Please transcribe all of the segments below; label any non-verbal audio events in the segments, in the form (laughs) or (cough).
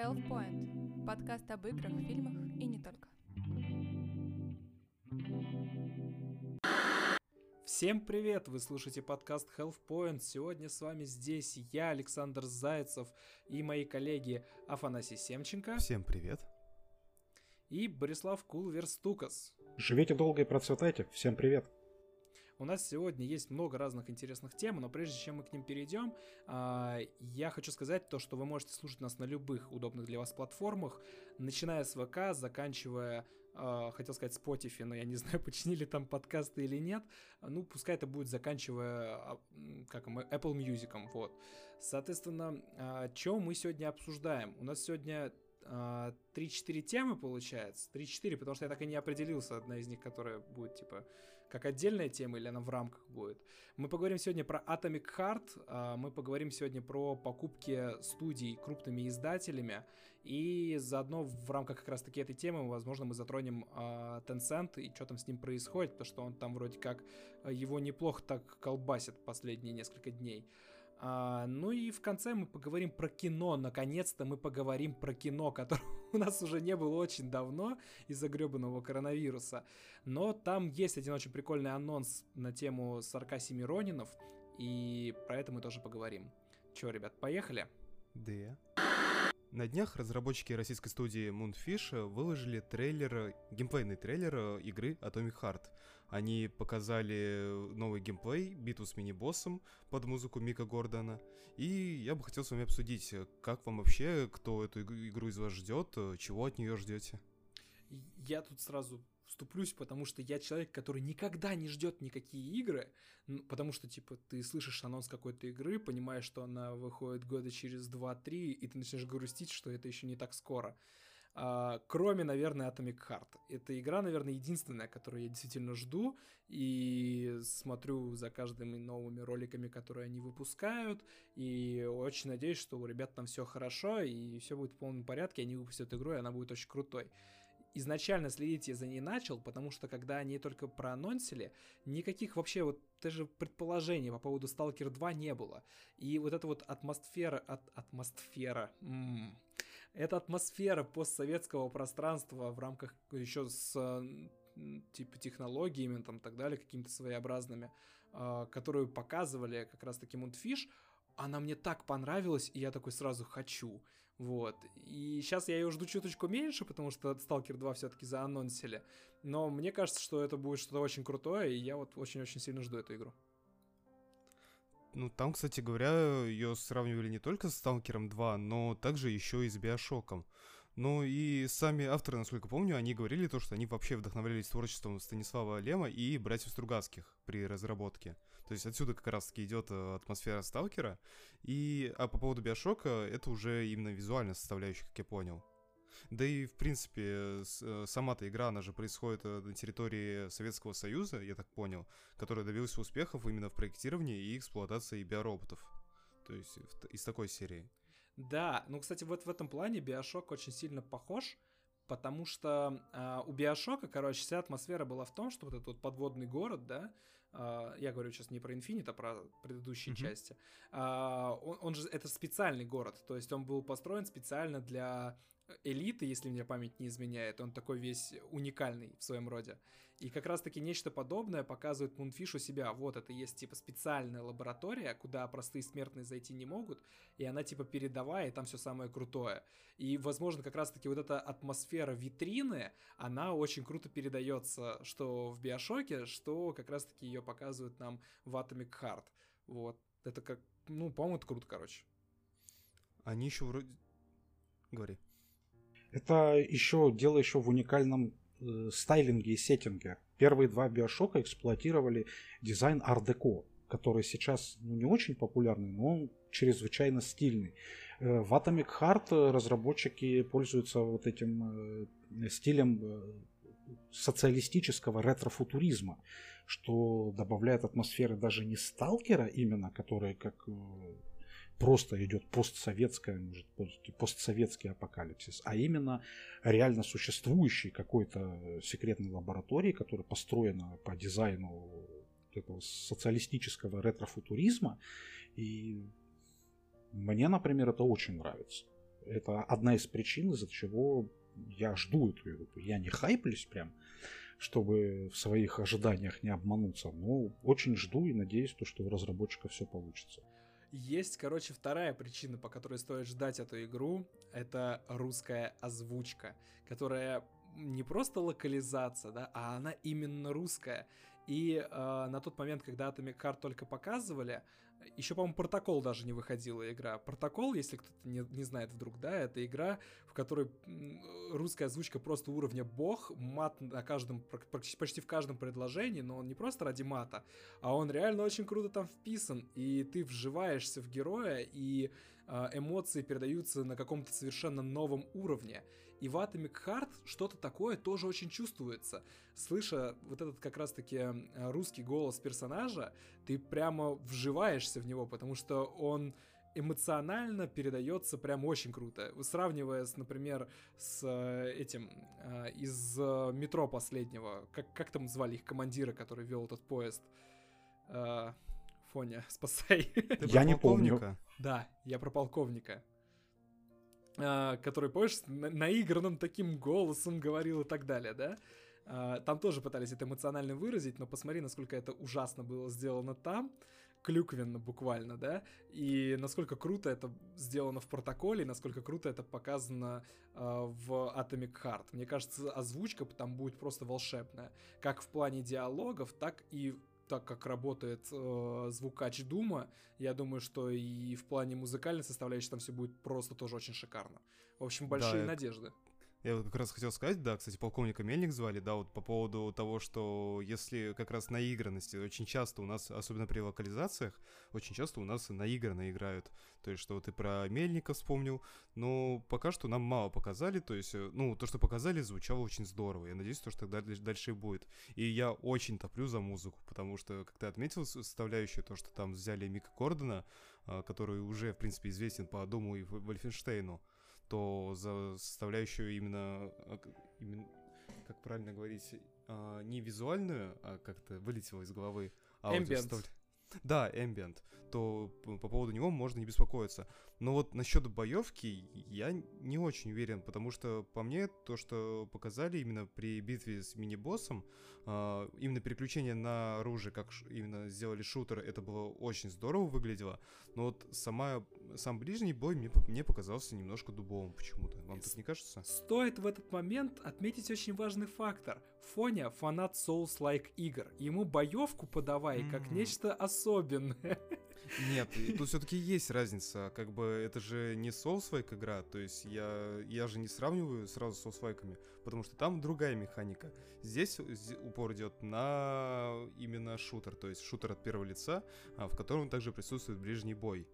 Health Point – подкаст об играх, фильмах и не только. Всем привет! Вы слушаете подкаст Health Point. Сегодня с вами здесь я, Александр Зайцев, и мои коллеги Афанасий Семченко. Всем привет! И Борислав Кулверстукас. Живите долго и процветайте. Всем привет! У нас сегодня есть много разных интересных тем, но прежде чем мы к ним перейдем, а, я хочу сказать то, что вы можете слушать нас на любых удобных для вас платформах, начиная с ВК, заканчивая Uh, хотел сказать Spotify, но я не (laughs) знаю, починили там подкасты или нет. Ну, пускай это будет заканчивая а, как Apple Music, вот. Соответственно, а, что мы сегодня обсуждаем? У нас сегодня 3-4 темы получается. 3-4, потому что я так и не определился, одна из них, которая будет, типа, как отдельная тема или она в рамках будет. Мы поговорим сегодня про Atomic Heart, а, мы поговорим сегодня про покупки студий крупными издателями, и заодно в рамках как раз-таки этой темы, возможно, мы затронем uh, Tencent и что там с ним происходит, потому что он там вроде как а, его неплохо так колбасит последние несколько дней. А, ну и в конце мы поговорим про кино. Наконец-то мы поговорим про кино, которое у нас уже не было очень давно из-за гребаного коронавируса. Но там есть один очень прикольный анонс на тему 47 Ронинов, и про это мы тоже поговорим. Че, ребят, поехали? Да. На днях разработчики российской студии Moonfish выложили трейлер, геймплейный трейлер игры Atomic Heart. Они показали новый геймплей, битву с мини-боссом под музыку Мика Гордона. И я бы хотел с вами обсудить, как вам вообще, кто эту игру из вас ждет, чего от нее ждете? Я тут сразу вступлюсь, потому что я человек, который никогда не ждет никакие игры, потому что, типа, ты слышишь анонс какой-то игры, понимаешь, что она выходит года через 2-3, и ты начинаешь грустить, что это еще не так скоро. А, кроме, наверное, Atomic Heart. Эта игра, наверное, единственная, которую я действительно жду и смотрю за каждыми новыми роликами, которые они выпускают, и очень надеюсь, что у ребят там все хорошо, и все будет в полном порядке, они выпустят игру, и она будет очень крутой изначально следить я за ней начал, потому что когда они только проанонсили, никаких вообще вот даже предположений по поводу Stalker 2 не было. И вот эта вот атмосфера, от, атмосфера, м-м, эта атмосфера постсоветского пространства в рамках еще с типа технологиями там так далее, какими-то своеобразными, э, которую показывали как раз-таки Мунтфиш, она мне так понравилась, и я такой сразу хочу. Вот. И сейчас я ее жду чуточку меньше, потому что Stalker 2 все-таки заанонсили. Но мне кажется, что это будет что-то очень крутое, и я вот очень-очень сильно жду эту игру. Ну, там, кстати говоря, ее сравнивали не только с Сталкером 2, но также еще и с Биошоком. Ну и сами авторы, насколько помню, они говорили то, что они вообще вдохновлялись творчеством Станислава Лема и братьев Стругацких при разработке. То есть отсюда как раз-таки идет э, атмосфера Сталкера. И, а по поводу Биошока, это уже именно визуальная составляющая, как я понял. Да и, в принципе, э, сама-то игра, она же происходит э, на территории Советского Союза, я так понял, которая добилась успехов именно в проектировании и эксплуатации биороботов. То есть из такой серии. Да, ну, кстати, вот в этом плане Биошок очень сильно похож, потому что э, у Биошока, короче, вся атмосфера была в том, что вот этот вот подводный город, да, я говорю сейчас не про Infinite, а про предыдущие mm-hmm. части, э, он, он же, это специальный город, то есть он был построен специально для элиты, если мне память не изменяет, он такой весь уникальный в своем роде. И как раз-таки нечто подобное показывает Мунфиш у себя. Вот это есть типа специальная лаборатория, куда простые смертные зайти не могут, и она типа передовая, и там все самое крутое. И, возможно, как раз-таки вот эта атмосфера витрины, она очень круто передается, что в Биошоке, что как раз-таки ее показывают нам в Atomic Heart. Вот. Это как, ну, по-моему, это круто, короче. Они еще вроде... Говори. Это еще дело еще в уникальном э, стайлинге и сеттинге. Первые два биошока эксплуатировали дизайн Deco, который сейчас ну, не очень популярный, но он чрезвычайно стильный. Э, в Atomic Heart разработчики пользуются вот этим э, стилем э, социалистического ретрофутуризма, что добавляет атмосферы даже не сталкера именно, который как э, просто идет постсоветская, может, постсоветский апокалипсис, а именно реально существующий какой-то секретной лаборатории, которая построена по дизайну этого социалистического ретрофутуризма. И мне, например, это очень нравится. это одна из причин, из-за чего я жду эту игру. Я не хайплюсь прям, чтобы в своих ожиданиях не обмануться, но очень жду и надеюсь, то, что у разработчика все получится. Есть, короче, вторая причина, по которой стоит ждать эту игру. Это русская озвучка, которая не просто локализация, да, а она именно русская. И э, на тот момент, когда Atomic Heart только показывали, еще, по-моему, протокол даже не выходила игра. Протокол, если кто-то не, не знает вдруг, да, это игра, в которой русская озвучка просто уровня бог, мат на каждом, почти, в каждом предложении, но он не просто ради мата, а он реально очень круто там вписан, и ты вживаешься в героя, и эмоции передаются на каком-то совершенно новом уровне. И в Atomic Heart что-то такое тоже очень чувствуется. Слыша вот этот как раз-таки э, русский голос персонажа, ты прямо вживаешься в него, потому что он эмоционально передается прям очень круто. Сравнивая, с, например, с э, этим э, из метро последнего, как, как там звали их командира, который вел этот поезд? Фоня, (laughs) спасай. Я не помню. Да, я про полковника. А, который, помнишь, наигранным таким голосом говорил и так далее, да? А, там тоже пытались это эмоционально выразить, но посмотри, насколько это ужасно было сделано там, клюквенно буквально, да, и насколько круто это сделано в протоколе, насколько круто это показано э, в Atomic Heart. Мне кажется, озвучка там будет просто волшебная, как в плане диалогов, так и так как работает э, звукач Дума, я думаю, что и в плане музыкальной составляющей там все будет просто тоже очень шикарно. В общем, большие да, надежды. Я вот как раз хотел сказать, да, кстати, полковника Мельник звали, да, вот по поводу того, что если как раз наигранности, очень часто у нас, особенно при локализациях, очень часто у нас наигранно играют. То есть, что вот ты про Мельника вспомнил, но пока что нам мало показали, то есть, э, ну, то, что показали, звучало очень здорово. Я надеюсь, то, что дальше и будет. И я очень топлю за музыку, потому что, как ты отметил, составляющую то, что там взяли Мика Кордона, а, который уже, в принципе, известен по Дому и Вольфенштейну, то за составляющую именно, а, именно как правильно говорить, а, не визуальную, а как-то вылетело из головы. Ambient. Да, Ambient. То по поводу него можно не беспокоиться. Но вот насчет боевки я не очень уверен, потому что по мне то, что показали именно при битве с мини-боссом, э, именно переключение на оружие, как именно сделали шутер, это было очень здорово выглядело. Но вот сама, сам ближний бой мне, мне показался немножко дубовым почему-то. Вам так не кажется? Стоит в этот момент отметить очень важный фактор. Фоня фанат Souls-like игр. Ему боевку подавай mm-hmm. как нечто особенное. (laughs) Нет, тут все-таки есть разница. Как бы это же не Soulswake игра, то есть я, я же не сравниваю сразу с Soulswake, потому что там другая механика. Здесь упор идет на именно шутер, то есть шутер от первого лица, а, в котором также присутствует ближний бой.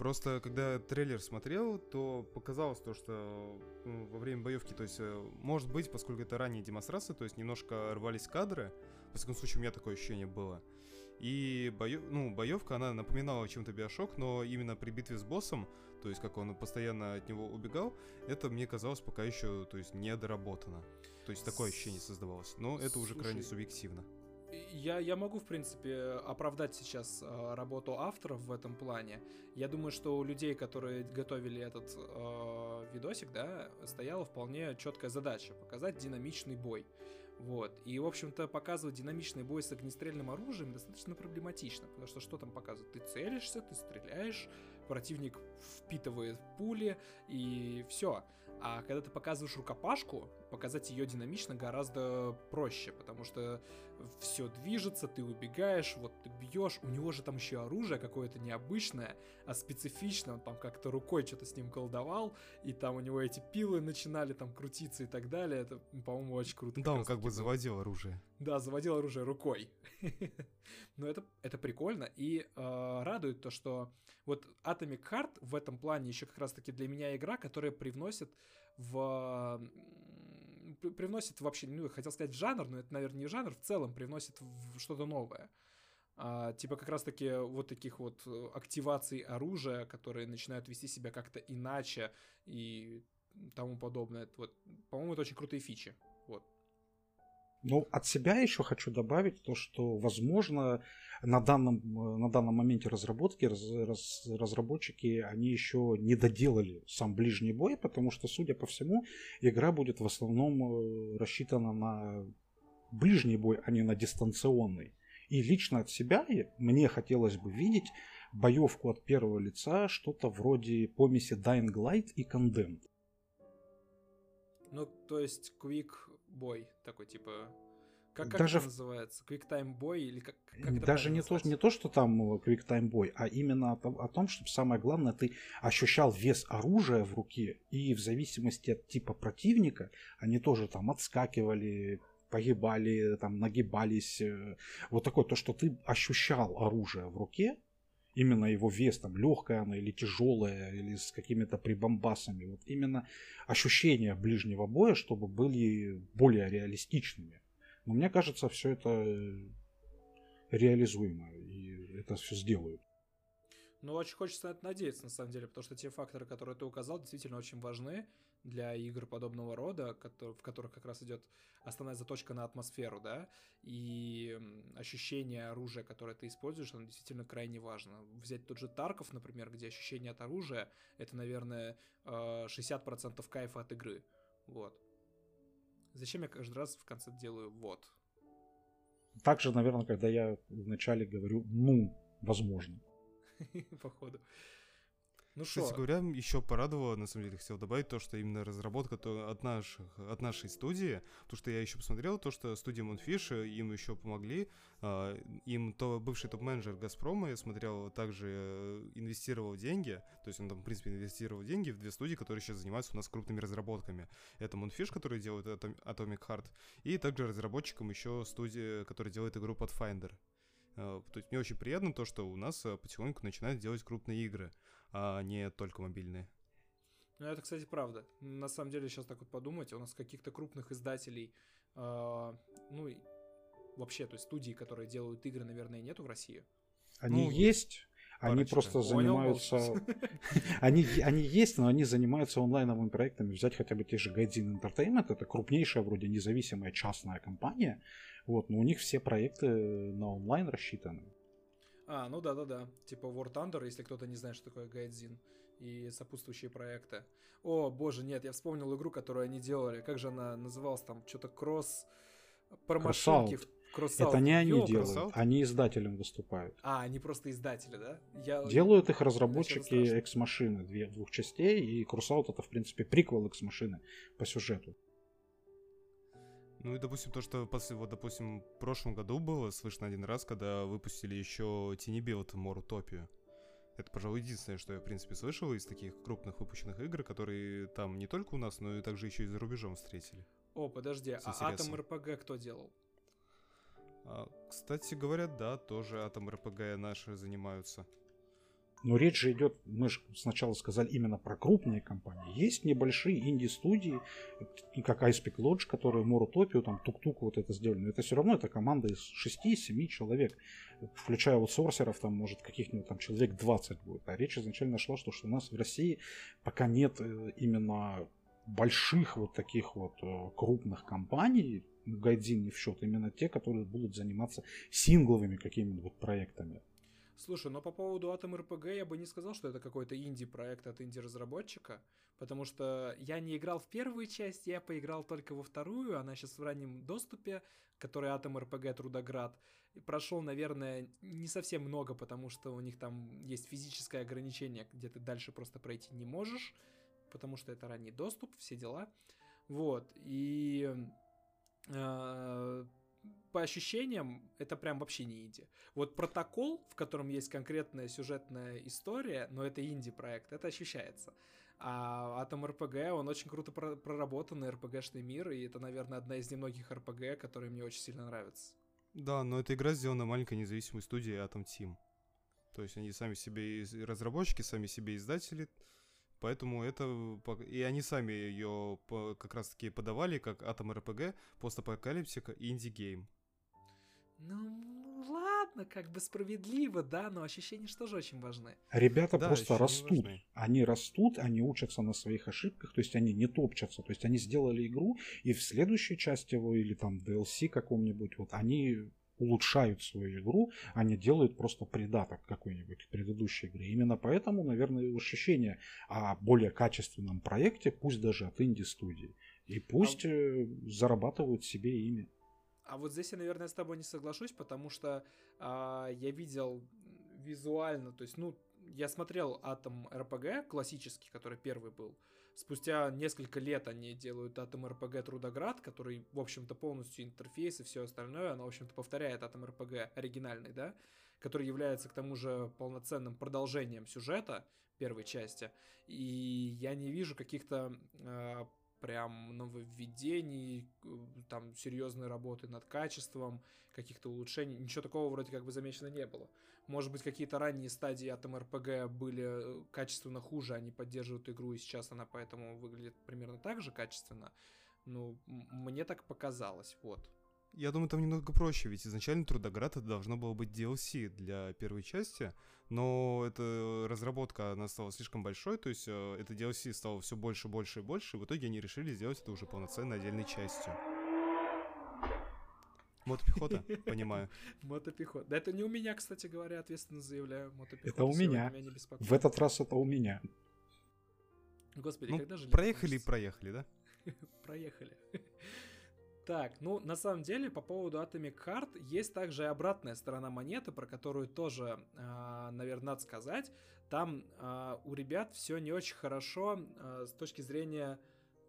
Просто когда трейлер смотрел, то показалось то, что ну, во время боевки, то есть, э, может быть, поскольку это ранняя демонстрация, то есть немножко рвались кадры, во всяком случае, у меня такое ощущение было. И боев... ну, боевка, она напоминала чем-то Биошок, но именно при битве с боссом, то есть как он постоянно от него убегал, это мне казалось пока еще, то есть, недоработано. То есть такое ощущение создавалось. Но это Слушай, уже крайне субъективно. Я, я могу, в принципе, оправдать сейчас э, работу авторов в этом плане. Я думаю, что у людей, которые готовили этот э, видосик, да, стояла вполне четкая задача показать динамичный бой. Вот. И, в общем-то, показывать динамичный бой с огнестрельным оружием достаточно проблематично, потому что что там показывают? Ты целишься, ты стреляешь, противник впитывает пули, и все. А когда ты показываешь рукопашку, показать ее динамично гораздо проще, потому что все движется, ты убегаешь, вот ты бьешь, у него же там еще оружие какое-то необычное, а специфичное, он там как-то рукой что-то с ним колдовал, и там у него эти пилы начинали там крутиться и так далее, это, по-моему, очень круто. Да, он как бы заводил оружие. Да, заводил оружие рукой. (laughs) Но это, это прикольно, и э, радует то, что вот Atomic Heart в этом плане еще как раз-таки для меня игра, которая привносит в привносит вообще, ну, я хотел сказать жанр, но это, наверное, не жанр, в целом привносит в что-то новое. А, типа как раз-таки вот таких вот э, активаций оружия, которые начинают вести себя как-то иначе и тому подобное. Вот, по-моему, это очень крутые фичи. Ну, от себя еще хочу добавить то, что, возможно, на данном, на данном моменте разработки раз, раз, разработчики, они еще не доделали сам ближний бой, потому что, судя по всему, игра будет в основном э, рассчитана на ближний бой, а не на дистанционный. И лично от себя мне хотелось бы видеть боевку от первого лица, что-то вроде помеси Dying Light и Condemned. Ну, то есть Quick Boy такой, типа... Как, как Даже это называется? Quick Time Boy или как, как Даже не то, не то, что там э, Quick Time Boy, а именно о том, о том, чтобы самое главное, ты ощущал вес оружия в руке, и в зависимости от типа противника, они тоже там отскакивали, погибали, там нагибались. э, Вот такое, то, что ты ощущал оружие в руке, именно его вес, там, легкое оно или тяжелое, или с какими-то прибамбасами. Вот именно ощущения ближнего боя, чтобы были более реалистичными. Но мне кажется, все это э, реализуемо, и это все сделают. Ну, очень хочется надеяться, на самом деле, потому что те факторы, которые ты указал, действительно очень важны для игр подобного рода, в которых как раз идет основная заточка на атмосферу, да, и ощущение оружия, которое ты используешь, оно действительно крайне важно. Взять тот же Тарков, например, где ощущение от оружия — это, наверное, э, 60% кайфа от игры, вот. Зачем я каждый раз в конце делаю «вот»? Также, наверное, когда я вначале говорю «ну, возможно». (laughs) Походу. Ну Кстати что, говоря, еще порадовало, на самом деле, хотел добавить то, что именно разработка то от, наших, от нашей студии, то, что я еще посмотрел, то, что студия Moonfish, э, им еще помогли, а, им то бывший топ-менеджер Газпрома, я смотрел, также э, инвестировал деньги, то есть он там, в принципе, инвестировал деньги в две студии, которые сейчас занимаются у нас крупными разработками. Это Moonfish, который делает Atom- Atomic Heart, и также разработчиком еще студия, которая делает игру Pathfinder. Э, То есть мне очень приятно то, что у нас э, потихоньку начинают делать крупные игры, а не только мобильные. Ну, это, кстати, правда. На самом деле, сейчас так вот подумать, у нас каких-то крупных издателей, э, ну, и вообще, то есть студий, которые делают игры, наверное, нету в России. Они Ну, есть, они просто Понял, занимаются... (laughs) Они, они есть, но они занимаются онлайновыми проектами. Взять хотя бы те же Gaijin Entertainment, это крупнейшая вроде независимая частная компания, вот, но у них все проекты на онлайн рассчитаны. А, ну да-да-да. Типа War Thunder, если кто-то не знает, что такое Гайдзин и сопутствующие проекты. О, боже, нет, я вспомнил игру, которую они делали. Как же она называлась там? Что-то кросс... Про машинки. Crossout. Это не они Ёпрст. делают, Crossout? они издателем выступают. А, они просто издатели, да? Я... Делают их разработчики. X-машины, две, двух частей, и Crossout это, в принципе, приквел X-машины по сюжету. Ну и, допустим, то, что после, вот, допустим, в прошлом году было слышно один раз, когда выпустили еще Тини Билд Морутопию. Это, пожалуй, единственное, что я, в принципе, слышал из таких крупных выпущенных игр, которые там не только у нас, но и также еще и за рубежом встретили. О, подожди, а. Атом РПГ кто делал? А, кстати говоря, да, тоже Атом РПГ наши занимаются. Но речь же идет, мы же сначала сказали именно про крупные компании. Есть небольшие инди-студии, как Icepeak Lodge, которые Морутопию, там, Тук-Тук вот это сделали. Но это все равно это команда из 6-7 человек. Включая вот сорсеров, там, может, каких-нибудь там человек 20 будет. А речь изначально шла, что, что у нас в России пока нет э, именно больших вот таких вот э, крупных компаний, Гайдзин не в счет, именно те, которые будут заниматься сингловыми какими-нибудь проектами. Слушай, но по поводу Atom RPG я бы не сказал, что это какой-то инди-проект от инди-разработчика, потому что я не играл в первую часть, я поиграл только во вторую, она сейчас в раннем доступе, которая Atom RPG Трудоград. Прошел, наверное, не совсем много, потому что у них там есть физическое ограничение, где ты дальше просто пройти не можешь, потому что это ранний доступ, все дела. Вот, и э, по ощущениям, это прям вообще не инди. Вот протокол, в котором есть конкретная сюжетная история, но это инди-проект, это ощущается. А Atom RPG, он очень круто про- проработанный RPG-шный мир, и это, наверное, одна из немногих RPG, которые мне очень сильно нравятся. Да, но эта игра сделана маленькой независимой студией Atom Team. То есть они сами себе разработчики, сами себе издатели, поэтому это... И они сами ее как раз-таки подавали как Atom RPG, post-apocalyptic indie game. Ну, ладно. как бы справедливо, да, но ощущения что же очень важны. Ребята Да, просто растут. важны. Они растут, они учатся на своих ошибках, то есть они не топчатся. То есть они сделали игру, и в следующей части его, или там DLC каком-нибудь, вот они улучшают свою игру, они делают просто придаток какой-нибудь к предыдущей игре. Именно поэтому, наверное, ощущение о более качественном проекте, пусть даже от инди-студии. И пусть э, зарабатывают себе имя. А вот здесь я, наверное, с тобой не соглашусь, потому что а, я видел визуально, то есть, ну, я смотрел Атом РПГ классический, который первый был. Спустя несколько лет они делают Атом РПГ Трудоград, который, в общем-то, полностью интерфейс и все остальное, оно, в общем-то, повторяет Атом РПГ оригинальный, да, который является, к тому же, полноценным продолжением сюжета первой части. И я не вижу каких-то а, прям нововведений, э, там серьезной работы над качеством, каких-то улучшений. Ничего такого вроде как бы замечено не было. Может быть, какие-то ранние стадии Atom RPG были э, качественно хуже, они поддерживают игру, и сейчас она поэтому выглядит примерно так же качественно. Ну, мне так показалось, вот. Я думаю, там немного проще, ведь изначально Трудоград это должно было быть DLC для первой части, но эта разработка, она стала слишком большой, то есть э, это DLC стало все больше, больше и больше, и в итоге они решили сделать это уже полноценной отдельной частью. Мотопехота, (laughs) понимаю. Мотопехот. Да это не у меня, кстати говоря, ответственно заявляю. Мотопехота Это у меня. В этот раз это у меня. Господи, Ну, когда же... проехали и проехали, да? (laughs) Проехали. (laughs) Так, ну, на самом деле, по поводу Atomic Heart есть также и обратная сторона монеты, про которую тоже, а, наверное, надо сказать. Там а, у ребят все не очень хорошо а, с точки зрения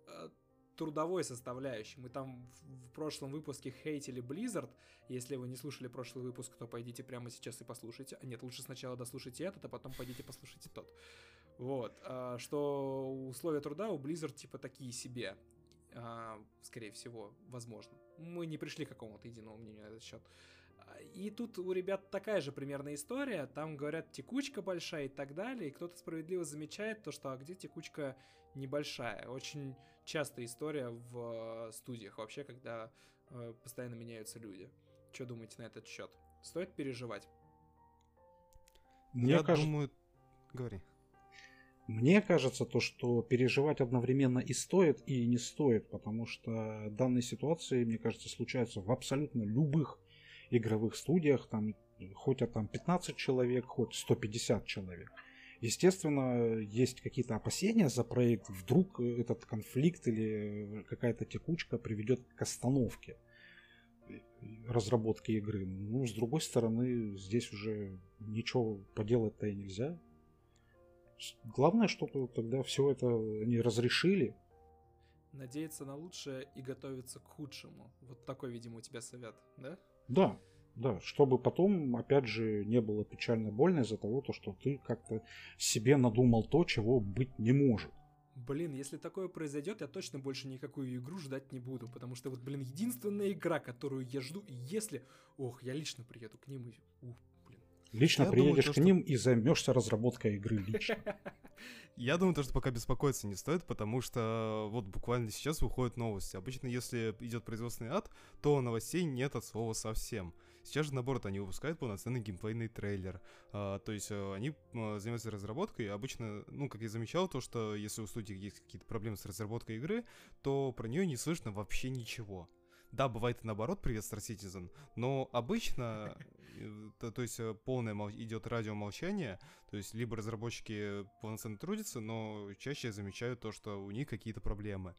а, трудовой составляющей. Мы там в, в прошлом выпуске хейтили Blizzard. Если вы не слушали прошлый выпуск, то пойдите прямо сейчас и послушайте. А нет, лучше сначала дослушайте этот, а потом пойдите послушайте тот. Вот. что условия труда у Blizzard типа такие себе. А, скорее всего, возможно. Мы не пришли к какому-то единому мнению на этот счет. А, И тут у ребят такая же примерная история. Там говорят, текучка большая и так далее. И кто-то справедливо замечает то, что а где текучка небольшая. Очень частая история в э, студиях вообще, когда э, постоянно меняются люди. Что думаете на этот счет? Стоит переживать? Мне Я кажется, думаю... Говори. Мне кажется, то, что переживать одновременно и стоит, и не стоит, потому что данные ситуации, мне кажется, случаются в абсолютно любых игровых студиях, там, хоть а там 15 человек, хоть 150 человек. Естественно, есть какие-то опасения за проект, вдруг этот конфликт или какая-то текучка приведет к остановке разработки игры. Ну, с другой стороны, здесь уже ничего поделать-то и нельзя. Главное, чтобы тогда все это они разрешили. Надеяться на лучшее и готовиться к худшему. Вот такой, видимо, у тебя совет, да? Да, да, чтобы потом, опять же, не было печально больно из-за того, то, что ты как-то себе надумал то, чего быть не может. Блин, если такое произойдет, я точно больше никакую игру ждать не буду, потому что вот, блин, единственная игра, которую я жду, и если... Ох, я лично приеду к ним и... Лично Я думаю, приедешь то, к что- ним и займешься разработкой игры лично. (laughs) Я думаю, то, что пока беспокоиться не стоит, потому что вот буквально сейчас выходят новости. Обычно, если идет производственный ад, то новостей нет от слова совсем. Сейчас же, наоборот, они выпускают полноценный геймплейный трейлер. А, то есть э, они занимаются разработкой. Обычно, ну, как я замечал, то, что если у студии есть какие-то проблемы с разработкой игры, то про нее не слышно вообще ничего. Да, бывает и наоборот, привет, Star Citizen, но обычно, э, то, то есть э, полное мол- идет радиомолчание, то есть либо разработчики полноценно трудятся, но чаще замечаю то, что у них какие-то проблемы.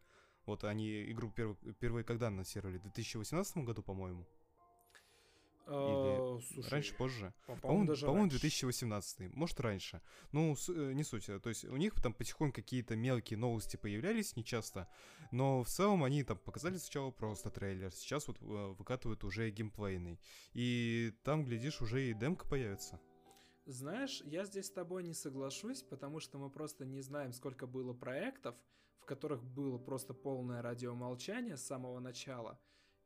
Вот они игру перв- впервые когда анонсировали? В 2018 году, по-моему? Э, слушай, раньше, позже? по- По-моему, даже по-моему, раньше. 2018, может, раньше. Ну, э, не суть. То есть у них там потихоньку какие-то мелкие новости появлялись, не часто, но в целом они там показали сначала просто трейлер, сейчас вот э, выкатывают уже геймплейный. И там, глядишь, уже и демка появится. Знаешь, я здесь с тобой не соглашусь, потому что мы просто не знаем, сколько было проектов, в которых было просто полное радиомолчание с самого начала,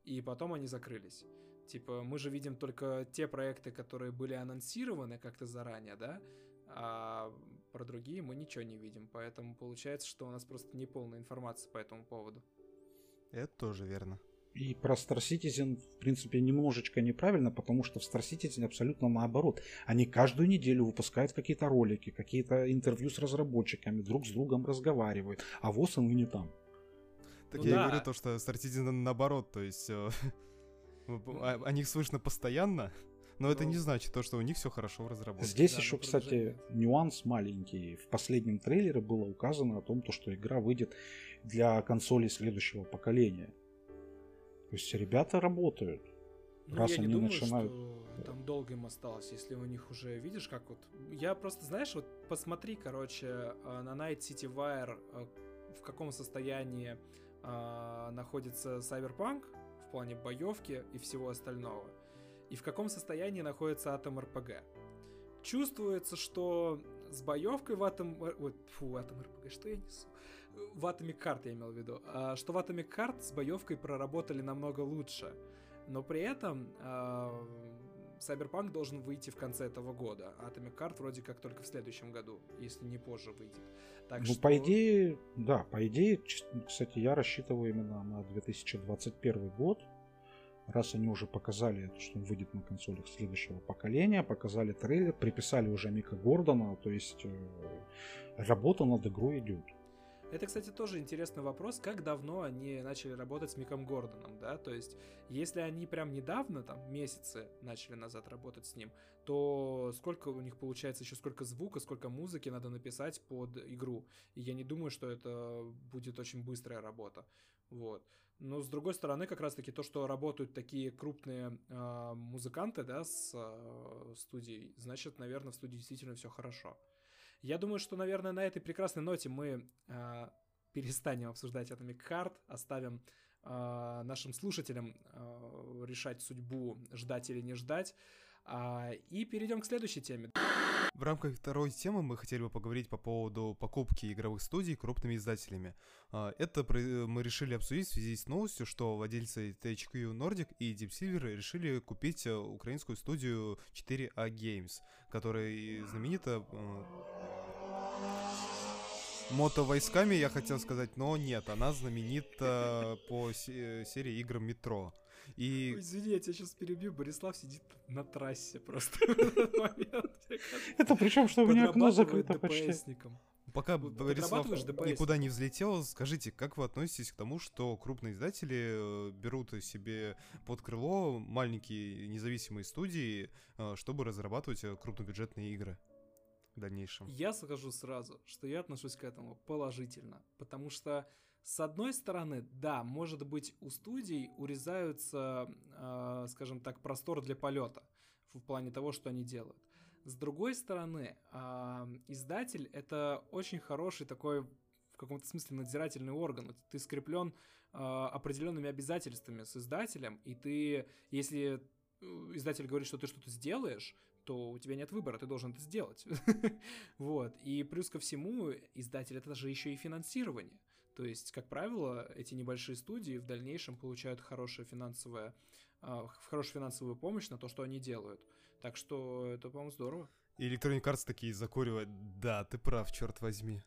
и потом они закрылись. Типа, мы же видим только те проекты, которые были анонсированы как-то заранее, да? А про другие мы ничего не видим, поэтому получается, что у нас просто неполная информация по этому поводу. Это тоже верно. И про Star Citizen, в принципе, немножечко неправильно, потому что в Star Citizen абсолютно наоборот. Они каждую неделю выпускают какие-то ролики, какие-то интервью с разработчиками, друг с другом разговаривают, а ВОЗ и не там. Так Ну я и да. говорю то, что Star Citizen наоборот, то есть э, (laughs) о о них слышно постоянно, но это Ну. не значит то, что у них все хорошо в разработке. Здесь да, еще, ну, кстати, нюанс маленький. В последнем трейлере было указано о том, то, что игра выйдет для консолей следующего поколения. То есть ребята работают. Ну, Раз я не они думаю, начинают- что там долго им осталось, если у них уже, видишь, как вот... Я просто, знаешь, вот посмотри, короче, э, на Night City Wire, э, в каком состоянии э, находится Cyberpunk в плане боевки и всего остального, и в каком состоянии находится Atom RPG. Чувствуется, что с боевкой в э, Ой, фу, Atom RPG, что я несу? В Atomic Heart я имел в виду. А, что в Atomic Heart с боевкой проработали намного лучше. Но при этом а, Cyberpunk должен выйти в конце этого года. а Atomic Heart вроде как только в следующем году, если не позже выйдет. Так ну, что... по идее, да, по идее, кстати, я рассчитываю именно на 2021 год. Раз они уже показали, что он выйдет на консолях следующего поколения, показали трейлер, приписали уже Мика Гордона, то есть э, работа над игрой идет. Это, кстати, тоже интересный вопрос, как давно они начали работать с Миком Гордоном, да, то есть, если они прям недавно, там, месяцы начали назад работать с ним, то сколько у них получается еще, сколько звука, сколько музыки надо написать под игру, и я не думаю, что это будет очень быстрая работа, вот. Но с другой стороны, как раз-таки то, что работают такие крупные э, музыканты, да, с э, студией, значит, наверное, в студии действительно все хорошо. Я думаю, что, наверное, на этой прекрасной ноте мы э, перестанем обсуждать Atomic Heart, оставим э, нашим слушателям э, решать судьбу, ждать или не ждать, а, и перейдем к следующей теме. В рамках второй темы мы хотели бы поговорить по поводу покупки игровых студий крупными издателями. А, Это про- мы решили обсудить в связи с новостью, что владельцы THQ Nordic и Deep Silver решили купить э, украинскую студию 4A Games, которая знаменита э, мотовойсками, я хотел сказать, но нет, она знаменита по се- серии игр Метро. И Ой, извини, я тебя сейчас перебью. Борислав сидит на трассе просто в этот момент, мне кажется. Это причем, что у меня окно закрыто почти. ДПСником. Пока Борислав никуда не взлетел, скажите, как вы относитесь к тому, что крупные издатели э, берут себе под крыло маленькие независимые студии, э, чтобы разрабатывать э, крупнобюджетные игры в дальнейшем? Я скажу сразу, что я отношусь к этому положительно, потому что с одной стороны, да, может быть, у студий урезаются, э, скажем так, простор для полета в плане того, что они делают. С другой стороны, а, издатель это очень хороший такой в каком-то смысле надзирательный орган. Ты скреплен а, определенными обязательствами с издателем, и ты, если э, издатель говорит, что ты что-то сделаешь, то у тебя нет выбора, ты должен это сделать. (laughs) Вот. И плюс ко всему, издатель это же еще и финансирование. То есть, как правило, эти небольшие студии в дальнейшем получают хорошее финансовое, а, хорошую финансовую помощь на то, что они делают. Так что это, по-моему, здорово. И Electronic Arts такие закуривают, да, ты прав, черт возьми.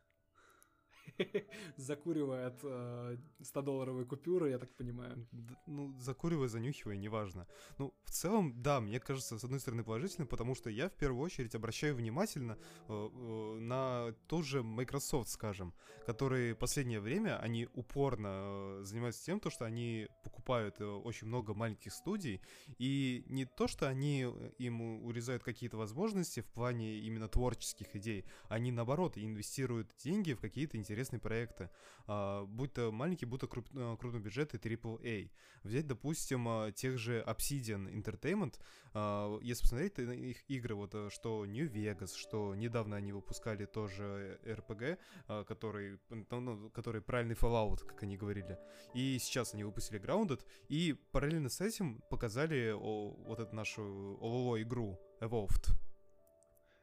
(laughs) Закуривает э, 100-долларовые купюры, я так понимаю. Ну, закуривай, занюхивай, неважно. Ну, в целом, да, мне кажется, с одной стороны, положительно, потому что я в первую очередь обращаю внимательно э, э, на тот же Microsoft, скажем, которые последнее время, они упорно э, занимаются тем, то, что они покупают э, очень много маленьких студий, и не то, что они э, им урезают какие-то возможности в плане именно творческих идей, они, наоборот, инвестируют деньги в какие-то интересные проекты, а, будь то маленький, будь то круп, э, крупнобюджетный AAA. Взять, допустим, а, тех же Obsidian Entertainment, а, если посмотреть на их игры, вот э, что New Vegas, что недавно они выпускали тоже RPG, а, который, ну, ну, который правильный Fallout, как они говорили, и сейчас они выпустили Grounded, и параллельно с этим показали о, вот эту нашу ОЛО игру Evolved.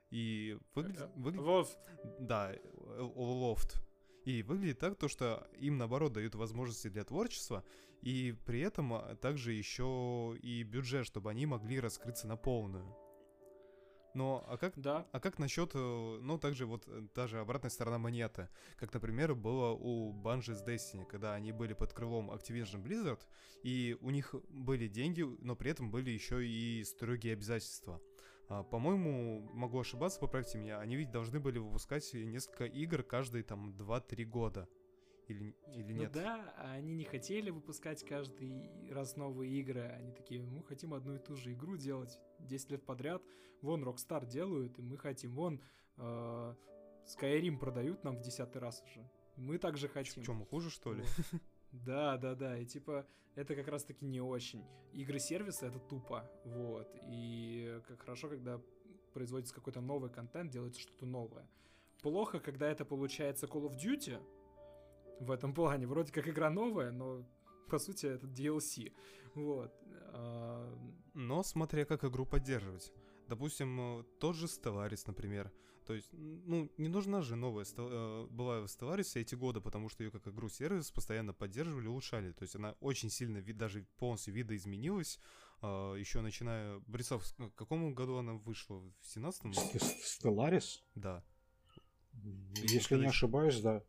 И выглядит, выглядит- Вов, да, Лофт. И выглядит так, то, что им, наоборот, дают возможности для творчества, и при этом а, также еще и бюджет, чтобы они могли раскрыться на полную. Но а как, Да. а как насчет, э, ну, также вот э, даже обратная сторона монеты, как, например, было у Bungie с Destiny, когда они были под крылом Activision Blizzard, и у них были деньги, но при этом были еще и строгие обязательства. А, по-моему, могу ошибаться, поправьте меня, они ведь должны были выпускать несколько игр каждые там 2-3 года. Или, или Ну нет? да, а они не хотели выпускать каждый раз новые игры. Они такие, мы хотим одну и ту же игру делать 10 лет подряд. Вон Rockstar делают, и мы хотим. Вон э, Skyrim продают нам в десятый раз уже. Мы также хотим. Чем, хуже, что ли? Вот. (laughs) Да, да, да. И типа, это как раз таки не очень. Игры-сервисы это тупо. Вот. И как хорошо, когда производится какой-то новый контент, делается что-то новое. Плохо, когда это получается Call of Duty в этом плане. Вроде как игра новая, но по сути это DLC. Вот. А, Но смотря как игру поддерживать. Допустим, э, тот же Stellaris, например. То есть, ну, не нужна же новая э, была в Stellaris эти годы, потому что ее как игру-сервис постоянно поддерживали, улучшали. То есть она очень сильно, даже полностью видоизменилась. еще начиная... Борисов, с- в каком году она вышла? В 17-м? Ст- Stellaris? Да. Если не ошибаюсь, да.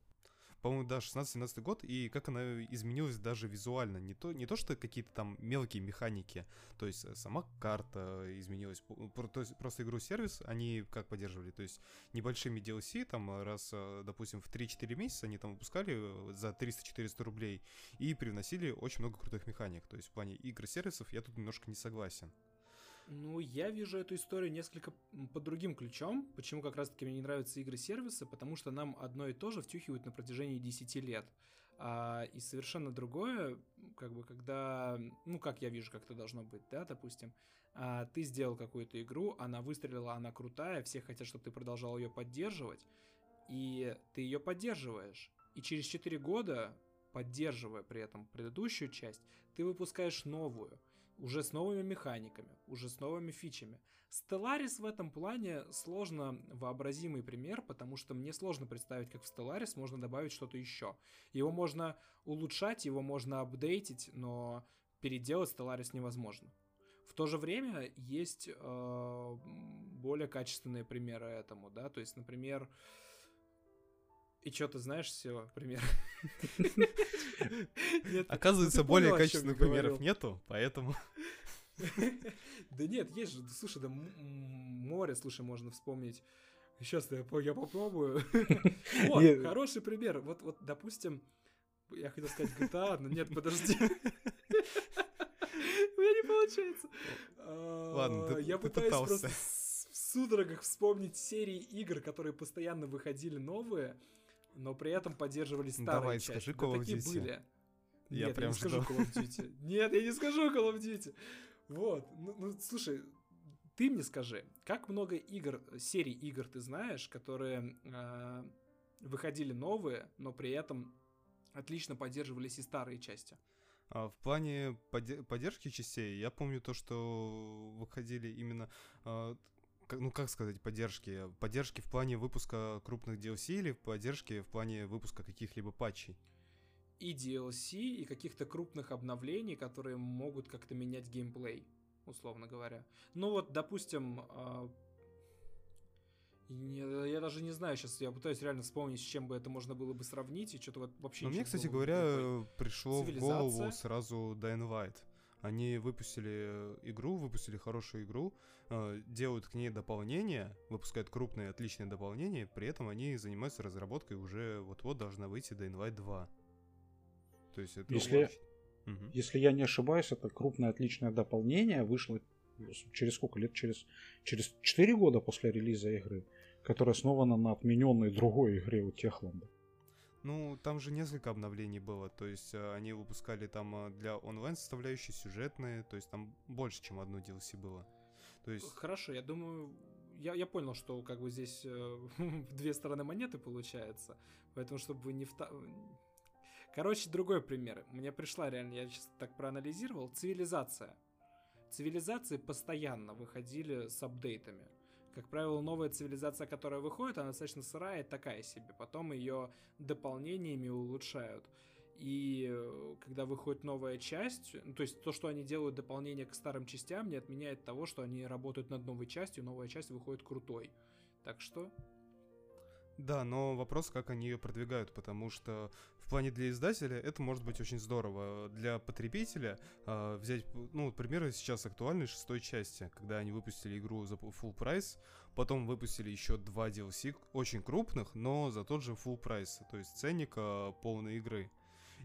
По-моему, да, 16-17 год, и как она изменилась даже визуально. Не то, не то что какие-то там мелкие механики, то есть э, сама карта изменилась. То есть просто игру-сервис они как поддерживали, то есть небольшими DLC, там раз, э, допустим, в 3-4 месяца они там выпускали э, за 300-400 рублей и привносили очень много крутых механик. То есть в плане игр-сервисов я тут немножко не согласен. Ну, я вижу эту историю несколько под другим ключом. Почему как раз-таки мне не нравятся игры-сервисы? Потому что нам одно и то же втюхивают на протяжении 10 лет. А, и совершенно другое, как бы, когда, ну, как я вижу, как это должно быть, да, допустим, а, ты сделал какую-то игру, она выстрелила, она крутая, все хотят, чтобы ты продолжал ее поддерживать, и ты ее поддерживаешь. И через 4 года, поддерживая при этом предыдущую часть, ты выпускаешь новую, уже с новыми механиками, уже с новыми фичами. Stellaris в этом плане сложно вообразимый пример, потому что мне сложно представить, как в Stellaris можно добавить что-то еще. Его можно улучшать, его можно апдейтить, но переделать Stellaris невозможно. В то же время есть э, более качественные примеры этому, да, то есть, например, и что (laughs) ты знаешь все пример? Оказывается, более я качественных примеров нету, поэтому... (laughs) Да нет, есть же, слушай, да море, слушай, можно вспомнить. Сейчас я, по- я попробую. (laughs) Вот, хороший пример. Вот, вот, допустим, я хотел сказать GTA, но нет, подожди. У меня не получается. Ладно, А, ты- Я ты пытаюсь просто в судорогах вспомнить серии игр, которые постоянно выходили новые, но при этом поддерживали старые Давай, части. скажи Да Call of такие Duty. были. Я Нет, прям не скажу ждал. Call of Duty. (laughs) Нет, я не скажу Call of Duty. Вот. Ну, ну, слушай, ты мне скажи, как много игр, серий игр ты знаешь, которые э, выходили новые, но при этом отлично поддерживались и старые части? А, В плане подде- поддержки частей, я помню то, что выходили именно, а, ну как сказать, поддержки. Поддержки в плане выпуска крупных DLC или поддержки в плане выпуска каких-либо патчей. И DLC, и каких-то крупных обновлений, которые могут как-то менять геймплей, условно говоря. Ну вот, допустим, а, я, я даже не знаю сейчас, я пытаюсь реально вспомнить, с чем бы это можно было бы сравнить, и что-то вот вообще Но мне, кстати говоря, пришло в голову сразу Dying Light. Они выпустили э, игру, выпустили хорошую игру, э, делают к ней дополнения, выпускают крупные, отличные дополнения, при этом они занимаются разработкой уже вот-вот должна выйти Dying Light 2. То есть это Если- очень-. Если я не ошибаюсь, это крупное отличное дополнение вышло через сколько лет? Через, через 4 года после релиза игры, которая основана на отмененной другой игре у Техланда. Ну, там же несколько обновлений было, то есть э, они выпускали там э, для онлайн составляющей сюжетные, то есть там больше, чем одно DLC было. То есть, Хорошо, я думаю, я, я понял, что как бы здесь э, (laughs) две стороны монеты получается, поэтому чтобы вы не в... Короче, другой пример. Мне пришла реально, я сейчас так проанализировал, цивилизация. Цивилизации постоянно выходили с апдейтами. Как правило, новая цивилизация, которая выходит, она достаточно сырая такая себе. Потом ее дополнениями улучшают. И э, когда выходит новая часть, ну, то есть то, что они делают дополнение к старым частям, не отменяет того, что они работают над новой частью, новая часть выходит крутой. Так что Да, но вопрос, как они ее продвигают, потому что в плане для издателя это может быть очень здорово. Для потребителя э, взять, ну, вот примеры сейчас актуальны шестой части, когда они выпустили игру за full прайс, потом выпустили еще два DLC, очень крупных, но за тот же full прайс, то есть ценник э, полной игры.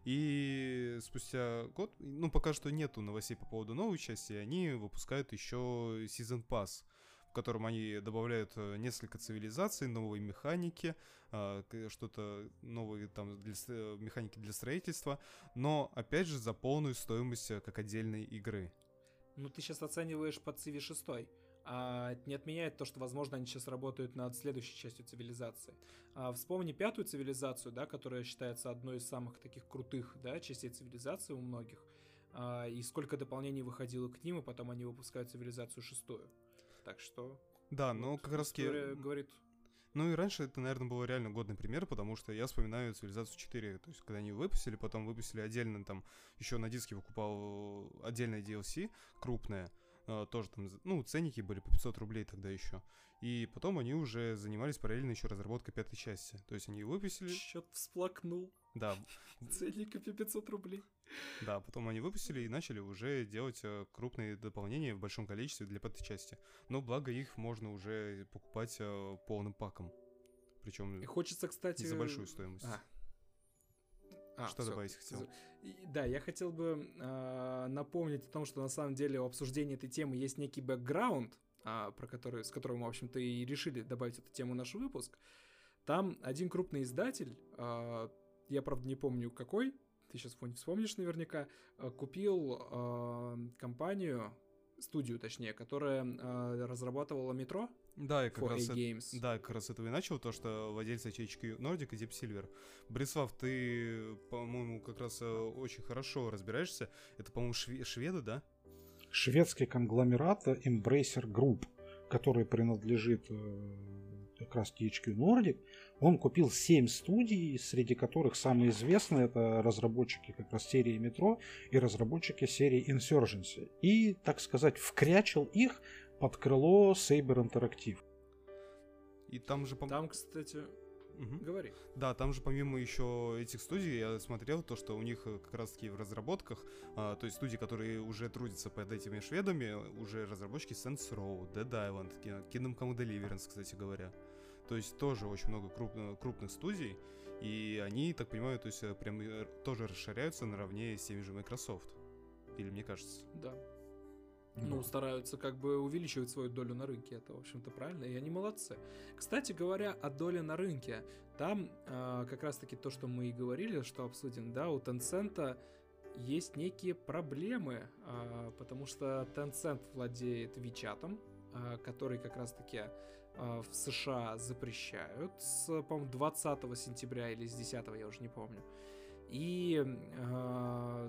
И спустя год, ну, пока что нету новостей по поводу новой части, они выпускают еще Season Pass, в котором они добавляют э, несколько цивилизаций, новые механики, а, что-то новые там для, механики для строительства, но опять же за полную стоимость э, как отдельной игры. Ну, ты сейчас оцениваешь под Civi 6 а это не отменяет то, что, возможно, они сейчас работают над следующей частью цивилизации. А вспомни пятую цивилизацию, да, которая считается одной из самых таких крутых, да, частей цивилизации у многих. А, и сколько дополнений выходило к ним, и потом они выпускают цивилизацию шестую. Так что... Да, но как раз таки... говорит... Ну и раньше это, наверное, был реально годный пример, потому что я вспоминаю цивилизацию 4. То есть, когда они выпустили, потом выпустили отдельно, там, еще на диске выкупал отдельное DLC крупное, а, тоже там, ну, ценники были по 500 рублей тогда еще. И потом они уже занимались параллельно еще разработкой пятой части. То есть они выпустили... Счет всплакнул. Да. Ценника по 500 рублей. Да, потом они выпустили и начали уже делать э, крупные дополнения в большом количестве для пятой части. Но благо их можно уже покупать э, полным паком. Причем и хочется, кстати... за большую стоимость. А, а, что всё, добавить хотел? Да, я хотел бы э, напомнить о том, что на самом деле у обсуждения этой темы есть некий бэкграунд, э, про который, с которым мы, в общем-то, и решили добавить эту тему в наш выпуск. Там один крупный издатель, э, я, правда, не помню какой, ты сейчас вспомнишь наверняка, э, купил э, компанию, студию, точнее, которая э, разрабатывала метро. Да, и как раз Games. Это, да, как раз этого и начал, то, что владельцы HHQ Nordic и Deep Silver. Борислав, ты, по-моему, как раз э, очень хорошо разбираешься. Это, по-моему, шве- шведы, да? Шведский конгломерат Embracer Group, который принадлежит э, как раз THQ Nordic, он купил 7 студий, среди которых самые известные это разработчики как раз серии Метро и разработчики серии Insurgency. И, так сказать, вкрячил их под крыло Saber Interactive. И там же... Там, кстати, Угу. Говори. Да, там же помимо еще этих студий я смотрел то, что у них э, как раз таки в разработках, а, то есть студии, которые уже трудятся под этими шведами, уже разработчики Saints Row, Dead Island, Kingdom Come Deliverance, кстати говоря. То есть тоже очень много крупных, крупных студий, и они, так понимаю, то есть э, прям э, тоже расширяются наравне с теми же Microsoft. Или мне кажется? Да, ну, стараются как бы увеличивать свою долю на рынке. Это, в общем-то, правильно, и они молодцы. Кстати говоря, о доле на рынке. Там э, как раз-таки то, что мы и говорили, что обсудим, да, у Tencent есть некие проблемы, э, потому что Tencent владеет WeChat, э, который как раз-таки в США запрещают с, по-моему, 20 сентября или с 10, я уже не помню. И,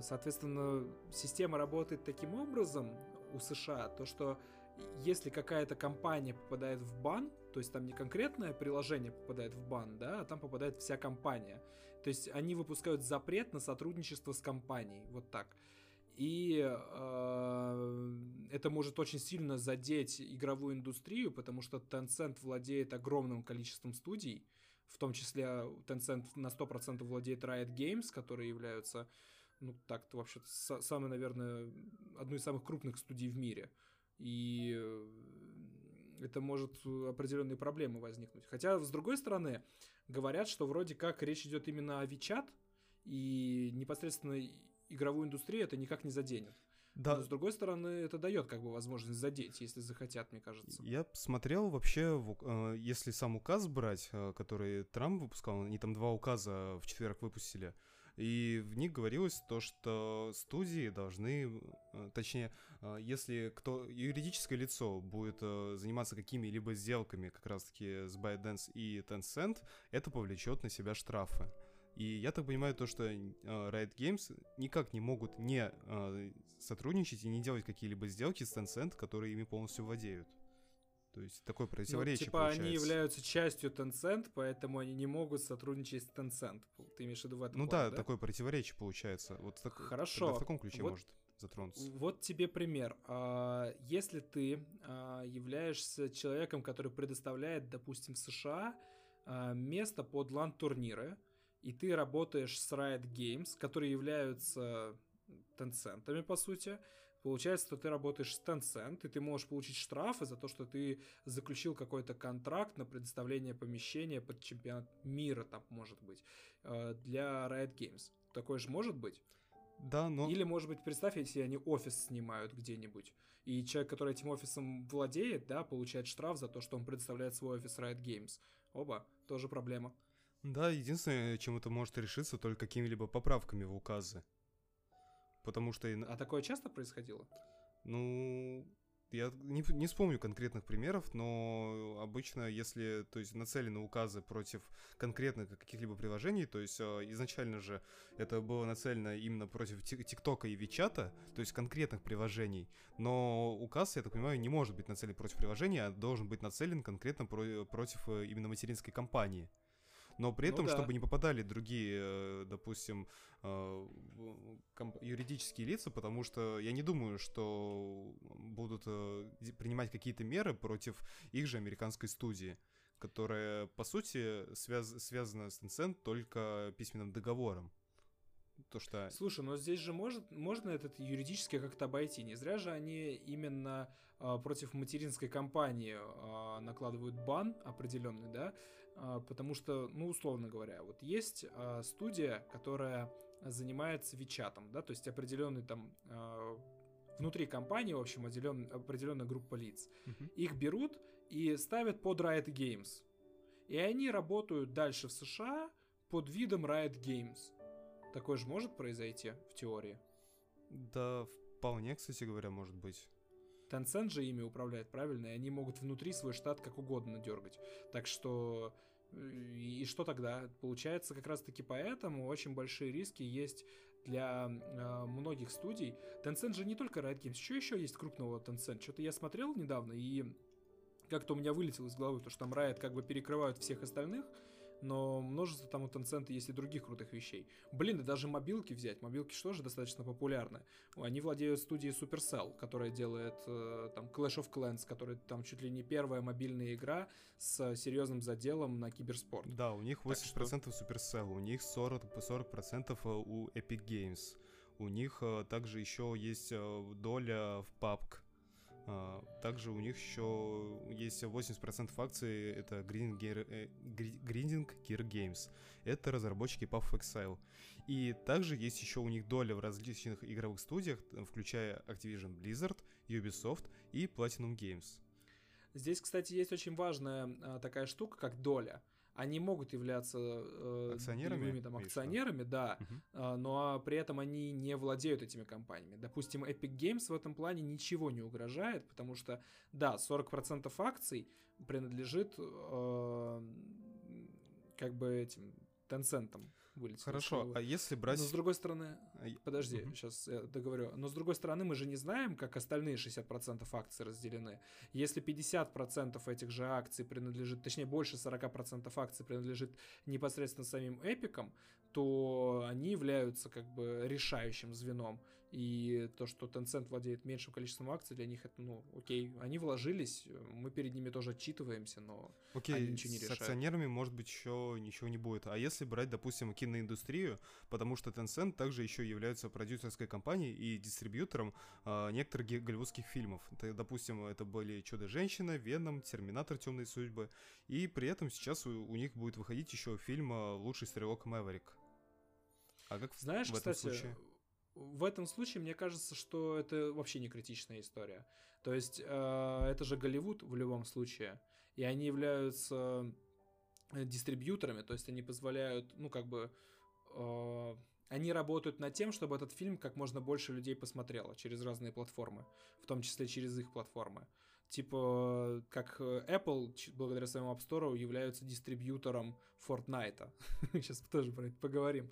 соответственно, система работает таким образом, у США, то что если какая-то компания попадает в бан, то есть там не конкретное приложение попадает в бан, да, а там попадает вся компания. То есть они выпускают запрет на сотрудничество с компанией, вот так. И э, это может очень сильно задеть игровую индустрию, потому что Tencent владеет огромным количеством студий, в том числе Tencent на 100% владеет Riot Games, которые являются ну, так-то вообще-то самый, наверное, одну из самых крупных студий в мире. И э, это может определенные проблемы возникнуть. Хотя, с другой стороны, говорят, что вроде как речь идет именно о Вичат, и непосредственно игровую индустрию это никак не заденет. Да. Но с другой стороны, это дает как бы возможность задеть, если захотят, мне кажется. Я смотрел вообще, э, если сам указ брать, э, который Трамп выпускал, они там два указа в четверг выпустили. И в них говорилось то, что студии должны, э, точнее, если кто юридическое лицо будет заниматься какими-либо сделками как раз-таки с ByteDance и Tencent, это повлечет на себя штрафы. И я так понимаю то, что Riot Games никак не могут не сотрудничать и не делать какие-либо сделки с Tencent, которые ими полностью владеют. То есть такое Ну, противоречие типа получается. они являются частью Tencent, поэтому они не могут сотрудничать с Tencent. Ты имеешь в виду в этом Ну плане, да, такое противоречие получается. Вот так, Хорошо. в таком ключе Вот- может затронуться. Вот тебе пример. А, Если ты а, являешься человеком, который предоставляет, допустим, в США а, место под лан-турниры, и ты работаешь с Riot Games, которые являются Tencent'ами, по сути, Получается, что ты работаешь с Tencent, и ты можешь получить штрафы за то, что ты заключил какой-то контракт на предоставление помещения под чемпионат мира, там, может быть, э, для Riot Games. Такое же может быть? Да, но... Или, может быть, представь, если они офис снимают где-нибудь, и человек, который этим офисом владеет, да, получает штраф за то, что он предоставляет свой офис Riot Games. Оба, тоже проблема. Да, единственное, чем это может решиться, только какими-либо поправками в указы. Потому что... А такое часто происходило? Ну, я не, не вспомню конкретных примеров, но обычно, если, то есть, нацелены указы против конкретных каких-либо приложений, то есть, э, изначально же это было нацелено именно против Тик- ТикТока и Вичата, то есть, конкретных приложений, но указ, я так понимаю, не может быть нацелен против приложения, а должен быть нацелен конкретно про- против э, именно материнской компании. Но при Ну этом, да. чтобы не попадали другие, э, допустим, э, юридические лица, потому что я не думаю, что будут э, принимать какие-то меры против их же американской студии, которая, по сути, связ- связана с Tencent только письменным договором. То, что... Слушай, но здесь же может, можно этот юридически как-то обойти. Не зря же они именно а, против материнской компании а, накладывают бан определенный, да? А, потому что, ну, условно говоря, вот есть а, студия, которая занимается Вичатом, да, то есть определенный там а, внутри компании, в общем, отделен, определенная группа лиц. Мгм. Их берут и ставят под Riot Games. И они работают дальше в США под видом Riot Games. Такое же может произойти в теории. Да, вполне, кстати говоря, может быть. Tencent же ими управляет, правильно? И они могут внутри свой штат как угодно дергать. Так что... э, И что тогда? Получается, как раз-таки поэтому очень большие риски есть для э, многих студий. Tencent же не только Riot Games. Что еще есть крупного Tencent? Что-то я смотрел недавно, и как-то у меня вылетело из головы, то, что там Riot как бы перекрывают всех остальных, но множество там у Tencent есть и других крутых вещей. Блин, да даже мобилки взять. Мобилки что же достаточно популярны. Они владеют студией Supercell, которая делает э, там Clash of Clans, которая там чуть ли не первая мобильная игра с серьезным заделом на киберспорт. Да, у них Так 80% Supercell, у них 40, 40% у Epic Games. У них э, также еще есть э, доля в PUBG. А, Также у них еще есть 80% акций, это э, Gri- Grinding Gear Games. Это разработчики Path of Exile. И также есть еще у них доля в различных игровых студиях, включая Activision Blizzard, Ubisoft и Platinum Games. Здесь, кстати, есть очень важная а, такая штука, как доля. Они могут являться э, Акционерами, долевыми там, акционерами, да, Мгм. а, но при этом они не владеют этими компаниями. Допустим, Epic Games в этом плане ничего не угрожает, потому что, да, 40% акций принадлежит э, как бы этим Tencent вылетело. Хорошо, а если Но брать... с другой стороны, Подожди, Мгм. сейчас я договорю. Но с другой стороны, мы же не знаем, как остальные 60% акций разделены. Если 50% этих же акций принадлежит, точнее, больше 40% акций принадлежит непосредственно самим эпикам, то они являются как бы решающим звеном. И то, что Tencent владеет меньшим количеством акций, для них это, ну, окей, они вложились, мы перед ними тоже отчитываемся, но Окей, они ничего не с решают. акционерами, может быть, еще ничего не будет. А если брать, допустим, киноиндустрию, потому что Tencent также еще является продюсерской компанией и дистрибьютором а, некоторых голливудских фильмов. Это, допустим, это были «Чудо-женщина», «Веном», «Терминатор. Темные судьбы». И при этом сейчас у, у них будет выходить еще фильм а, «Лучший стрелок Мэверик». А как Знаешь, в этом кстати, случае? В этом случае мне кажется, что это вообще не критичная история. То есть э, это же Голливуд в любом случае, и они являются э, дистрибьюторами, то есть они позволяют, ну как бы, э, они работают над тем, чтобы этот фильм как можно больше людей посмотрело через разные платформы, в том числе через их платформы. Типа, как Apple, благодаря своему App Store, являются дистрибьютором Fortnite. (laughs) Сейчас тоже про это поговорим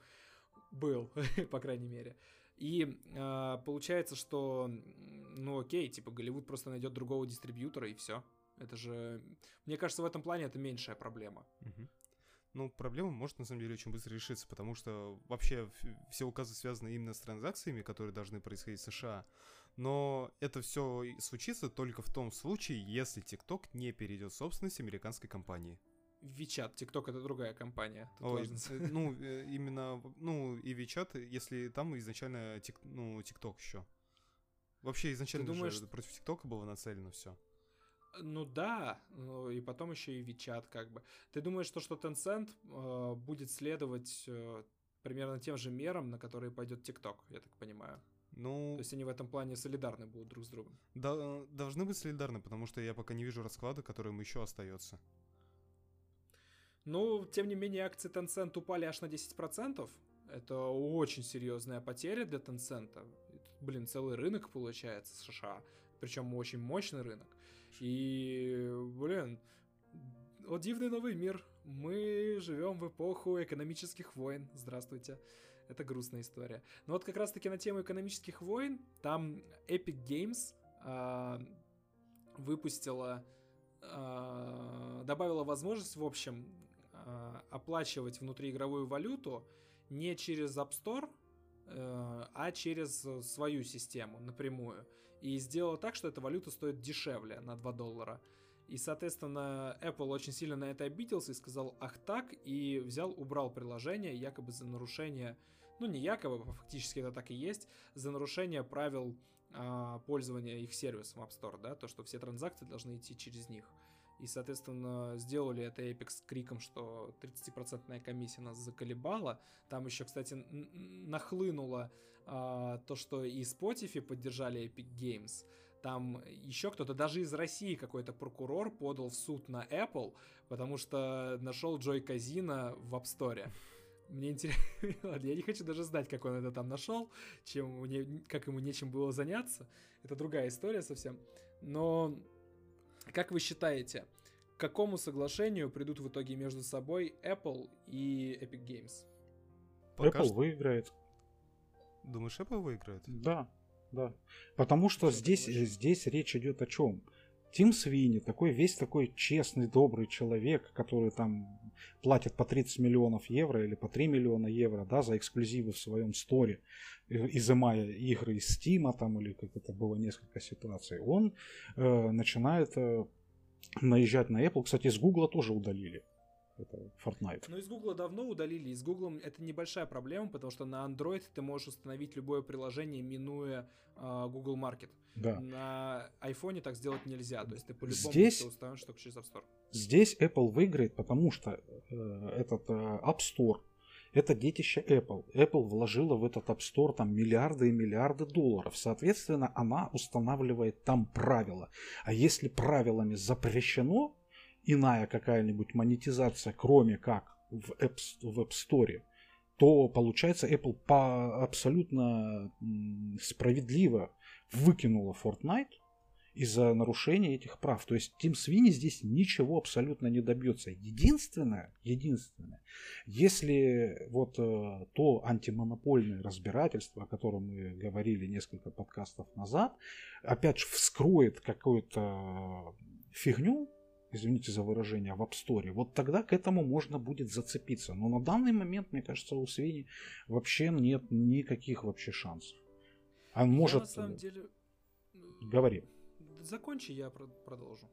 был, (laughs) по крайней мере. И э, получается, что, ну окей, типа Голливуд просто найдет другого дистрибьютора и все. Это же, мне кажется, в этом плане это меньшая проблема. Ну, проблема может на самом деле очень быстро решиться, потому что вообще все указы связаны именно с транзакциями, которые должны происходить в США. Но это все случится только в том случае, если TikTok не перейдет в собственность американской компании. WeChat, TikTok это другая компания. Ой, э, ну, э, именно, ну, и WeChat, если там изначально, тик, ну, TikTok еще. Вообще изначально же думаешь, против ТикТока было нацелено все. Ну да, ну и потом еще и WeChat как бы. Ты думаешь, то, что Tencent э, будет следовать э, примерно тем же мерам, на которые пойдет TikTok, я так понимаю? Ну, То есть они в этом плане солидарны будут друг с другом. да- должны быть солидарны, потому что я пока не вижу расклада, который им еще остается. Ну, тем не менее, акции Tencent упали аж на 10%. Это очень серьезная потеря для Tencent. Блин, целый рынок получается США. Причем очень мощный рынок. И, блин, вот дивный новый мир. Мы живем в эпоху экономических войн. Здравствуйте. Это грустная история. Но вот как раз-таки на тему экономических войн, там Epic Games а, выпустила, а, добавила возможность, в общем, а, оплачивать внутриигровую валюту не через App Store, э, а через э, свою систему напрямую. И сделала так, что эта валюта стоит дешевле на 2 доллара. И, соответственно, Apple очень сильно на это обиделся и сказал, ах так, и взял, убрал приложение якобы за нарушение, ну не якобы, а фактически это так и есть, за нарушение правил а, пользования их сервисом App Store, да, то, что все транзакции должны идти через них. И, соответственно, сделали это Epic с криком, что 30% комиссия нас заколебала. Там еще, кстати, нахлынуло а, то, что и Spotify поддержали Epic Games. Там еще кто-то, даже из России какой-то прокурор подал в суд на Apple, потому что нашел Джой Казина в App Store. Мне интересно, (laughs) я не хочу даже знать, как он это там нашел, чем как ему нечем было заняться. Это другая история совсем. Но как вы считаете, к какому соглашению придут в итоге между собой Apple и Epic Games? Пока Apple что- выиграет. Думаешь, Apple выиграет? Да, да. Потому что Что здесь, здесь речь идет о чем? Тим Свини, такой весь такой честный, добрый человек, который там платит по 30 миллионов евро или по 3 миллиона евро, да, за эксклюзивы в своем сторе, э, изымая игры из Стима там или как это было несколько ситуаций, он э, начинает э, наезжать на Apple. Кстати, с Гугла тоже удалили. Это Fortnite. Ну, из Гугла давно удалили. И с Гуглом это небольшая проблема, потому что на Android ты можешь установить любое приложение, минуя а, Google Market. Да. На iPhone так сделать нельзя. То есть ты по-любому Здесь- установишь только через App Store. Здесь Apple выиграет, потому что э, этот э, App Store это детище Apple. Apple вложила в этот App Store там миллиарды и миллиарды долларов. Соответственно, она устанавливает там правила. А если правилами запрещено иная какая-нибудь монетизация, кроме как в App, в App Store, то получается Apple по абсолютно справедливо выкинула Fortnite из-за нарушения этих прав. То есть Тим Свини здесь ничего абсолютно не добьется. Единственное, единственное, если вот э, то антимонопольное разбирательство, о котором мы говорили несколько подкастов назад, опять же вскроет какую-то фигню, извините за выражение, в App Store, вот тогда к этому можно будет зацепиться. Но на данный момент, мне кажется, у Свини вообще нет никаких вообще шансов. Он Я может... на самом деле... Говори. Закончи, я про- продолжу.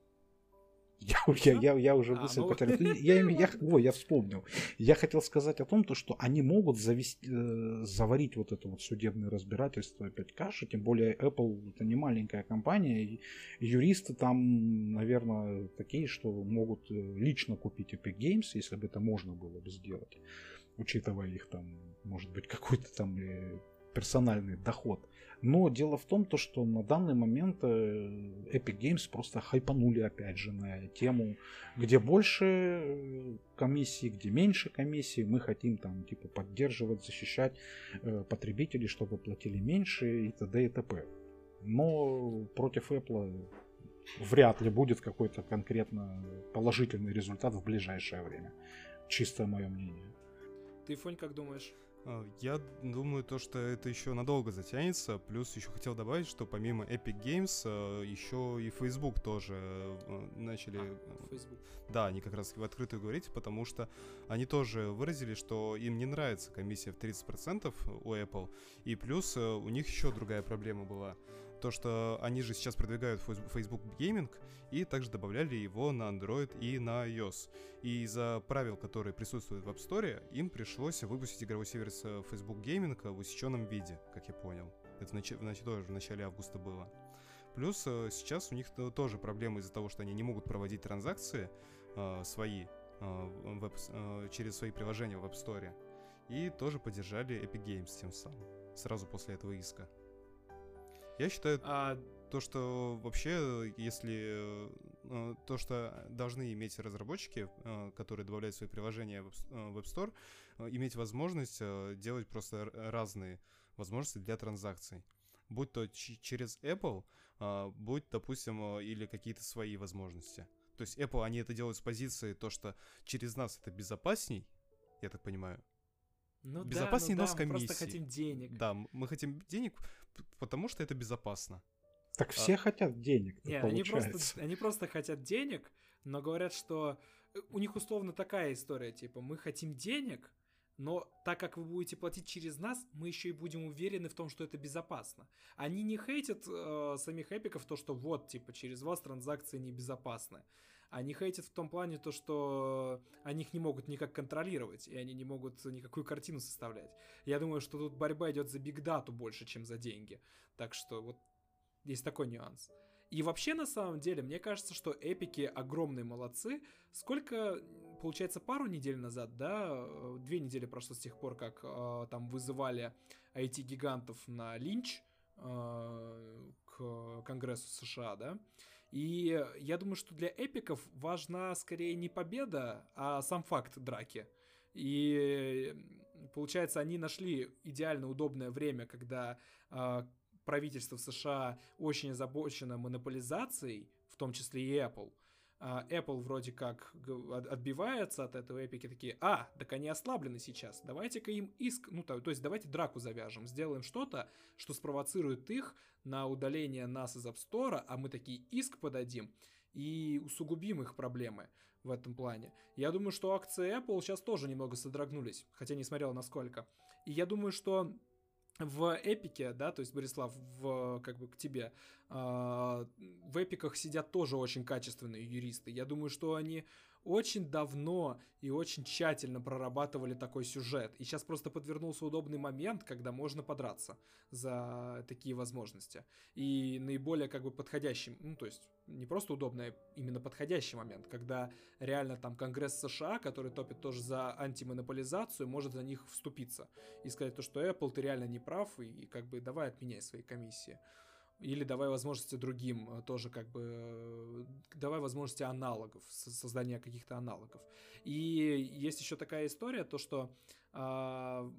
Я, (laughs) я, я, я уже А, мысль ну- потерял. Я, име- я, ой, я вспомнил. Я хотел сказать о том, то, что они могут завести, э, заварить вот это вот судебное разбирательство опять каши, тем более Apple это не маленькая компания, и юристы там, наверное, такие, что могут э, лично купить Epic Games, если бы это можно было бы сделать, учитывая их там, может быть, какой-то там э, персональный доход. Но дело в том, то, что на данный момент э, Epic Games просто хайпанули опять же на тему, где больше э, комиссий, где меньше комиссий. Мы хотим там типа поддерживать, защищать э, потребителей, чтобы платили меньше и т.д. и т.п. Но против Apple вряд ли будет какой-то конкретно положительный результат в ближайшее время. Чисто мое мнение. Ты, Фонь, как думаешь? А, я думаю, то, что это еще надолго затянется. Плюс еще хотел добавить, что помимо Epic Games, а, еще и Facebook тоже а, начали... А, Facebook. Да, они как раз в открытую говорить, потому что они тоже выразили, что им не нравится комиссия в 30% у Apple. И плюс у них еще другая проблема была то, что они же сейчас продвигают Facebook Gaming и также добавляли его на Android и на iOS. И из-за правил, которые присутствуют в App Store, им пришлось выпустить игровой сервис э, Facebook Gaming в усеченном виде, как я понял. Это нач- тоже в начале августа было. Плюс э, сейчас у них тоже проблемы из-за того, что они не могут проводить транзакции э, свои э, веб, э, через свои приложения в App Store. И тоже поддержали Epic Games тем самым, сразу после этого иска. Я считаю а... то, что вообще, если э, то, что должны иметь разработчики, э, которые добавляют свои приложения в App Store, э, иметь возможность делать просто разные возможности для транзакций. Будь то через Apple, будь, допустим, или какие-то свои возможности. То есть Apple, они это делают с позиции то, что через нас это безопасней, я так понимаю. Ну безопаснее, да, ну но да, с комиссией. Мы просто хотим денег. Да, мы хотим денег, потому что это безопасно. Так все а... хотят денег. Не, они просто, они просто хотят денег, но говорят, что э, у них условно такая история, типа, мы хотим денег, но так как вы будете платить через нас, мы еще и будем уверены в том, что это безопасно. Они не хейтят э, самих эпиков то, что вот, типа, через вас транзакции небезопасны. Они хейтят в том плане то, что они их не могут никак контролировать, и они не могут никакую картину составлять. Я думаю, что тут борьба идет за бигдату больше, чем за деньги. Так что вот есть такой нюанс. И вообще, на самом деле, мне кажется, что эпики огромные молодцы. Сколько, получается, пару недель назад, да, две недели прошло с тех пор, как э, там вызывали IT-гигантов на линч э, к Конгрессу США, да, и я думаю, что для эпиков важна скорее не победа, а сам факт драки. И получается, они нашли идеально удобное время, когда э, правительство США очень озабочено монополизацией, в том числе и Apple. А, Apple вроде как отбивается от этого, эпики такие, а, так они ослаблены сейчас, давайте-ка им иск, ну то, то есть давайте драку завяжем, сделаем что-то, что спровоцирует их на удаление нас из App Store, а мы такие иск подадим и усугубим их проблемы в этом плане. Я думаю, что акции Apple сейчас тоже немного содрогнулись, хотя не смотрел насколько. И я думаю, что в эпике, да, то есть, Борислав, в, как бы к тебе, э, в эпиках сидят тоже очень качественные юристы. Я думаю, что они очень давно и очень тщательно прорабатывали такой сюжет. И сейчас просто подвернулся удобный момент, когда можно подраться за такие возможности. И наиболее как бы подходящий, ну то есть не просто удобный, а именно подходящий момент, когда реально там Конгресс США, который топит тоже за антимонополизацию, может за них вступиться и сказать то, что Apple, ты реально не прав, и, и как бы давай отменяй свои комиссии или давай возможности другим э, тоже как бы э, давай возможности аналогов создания каких-то аналогов. И есть еще такая история то что э,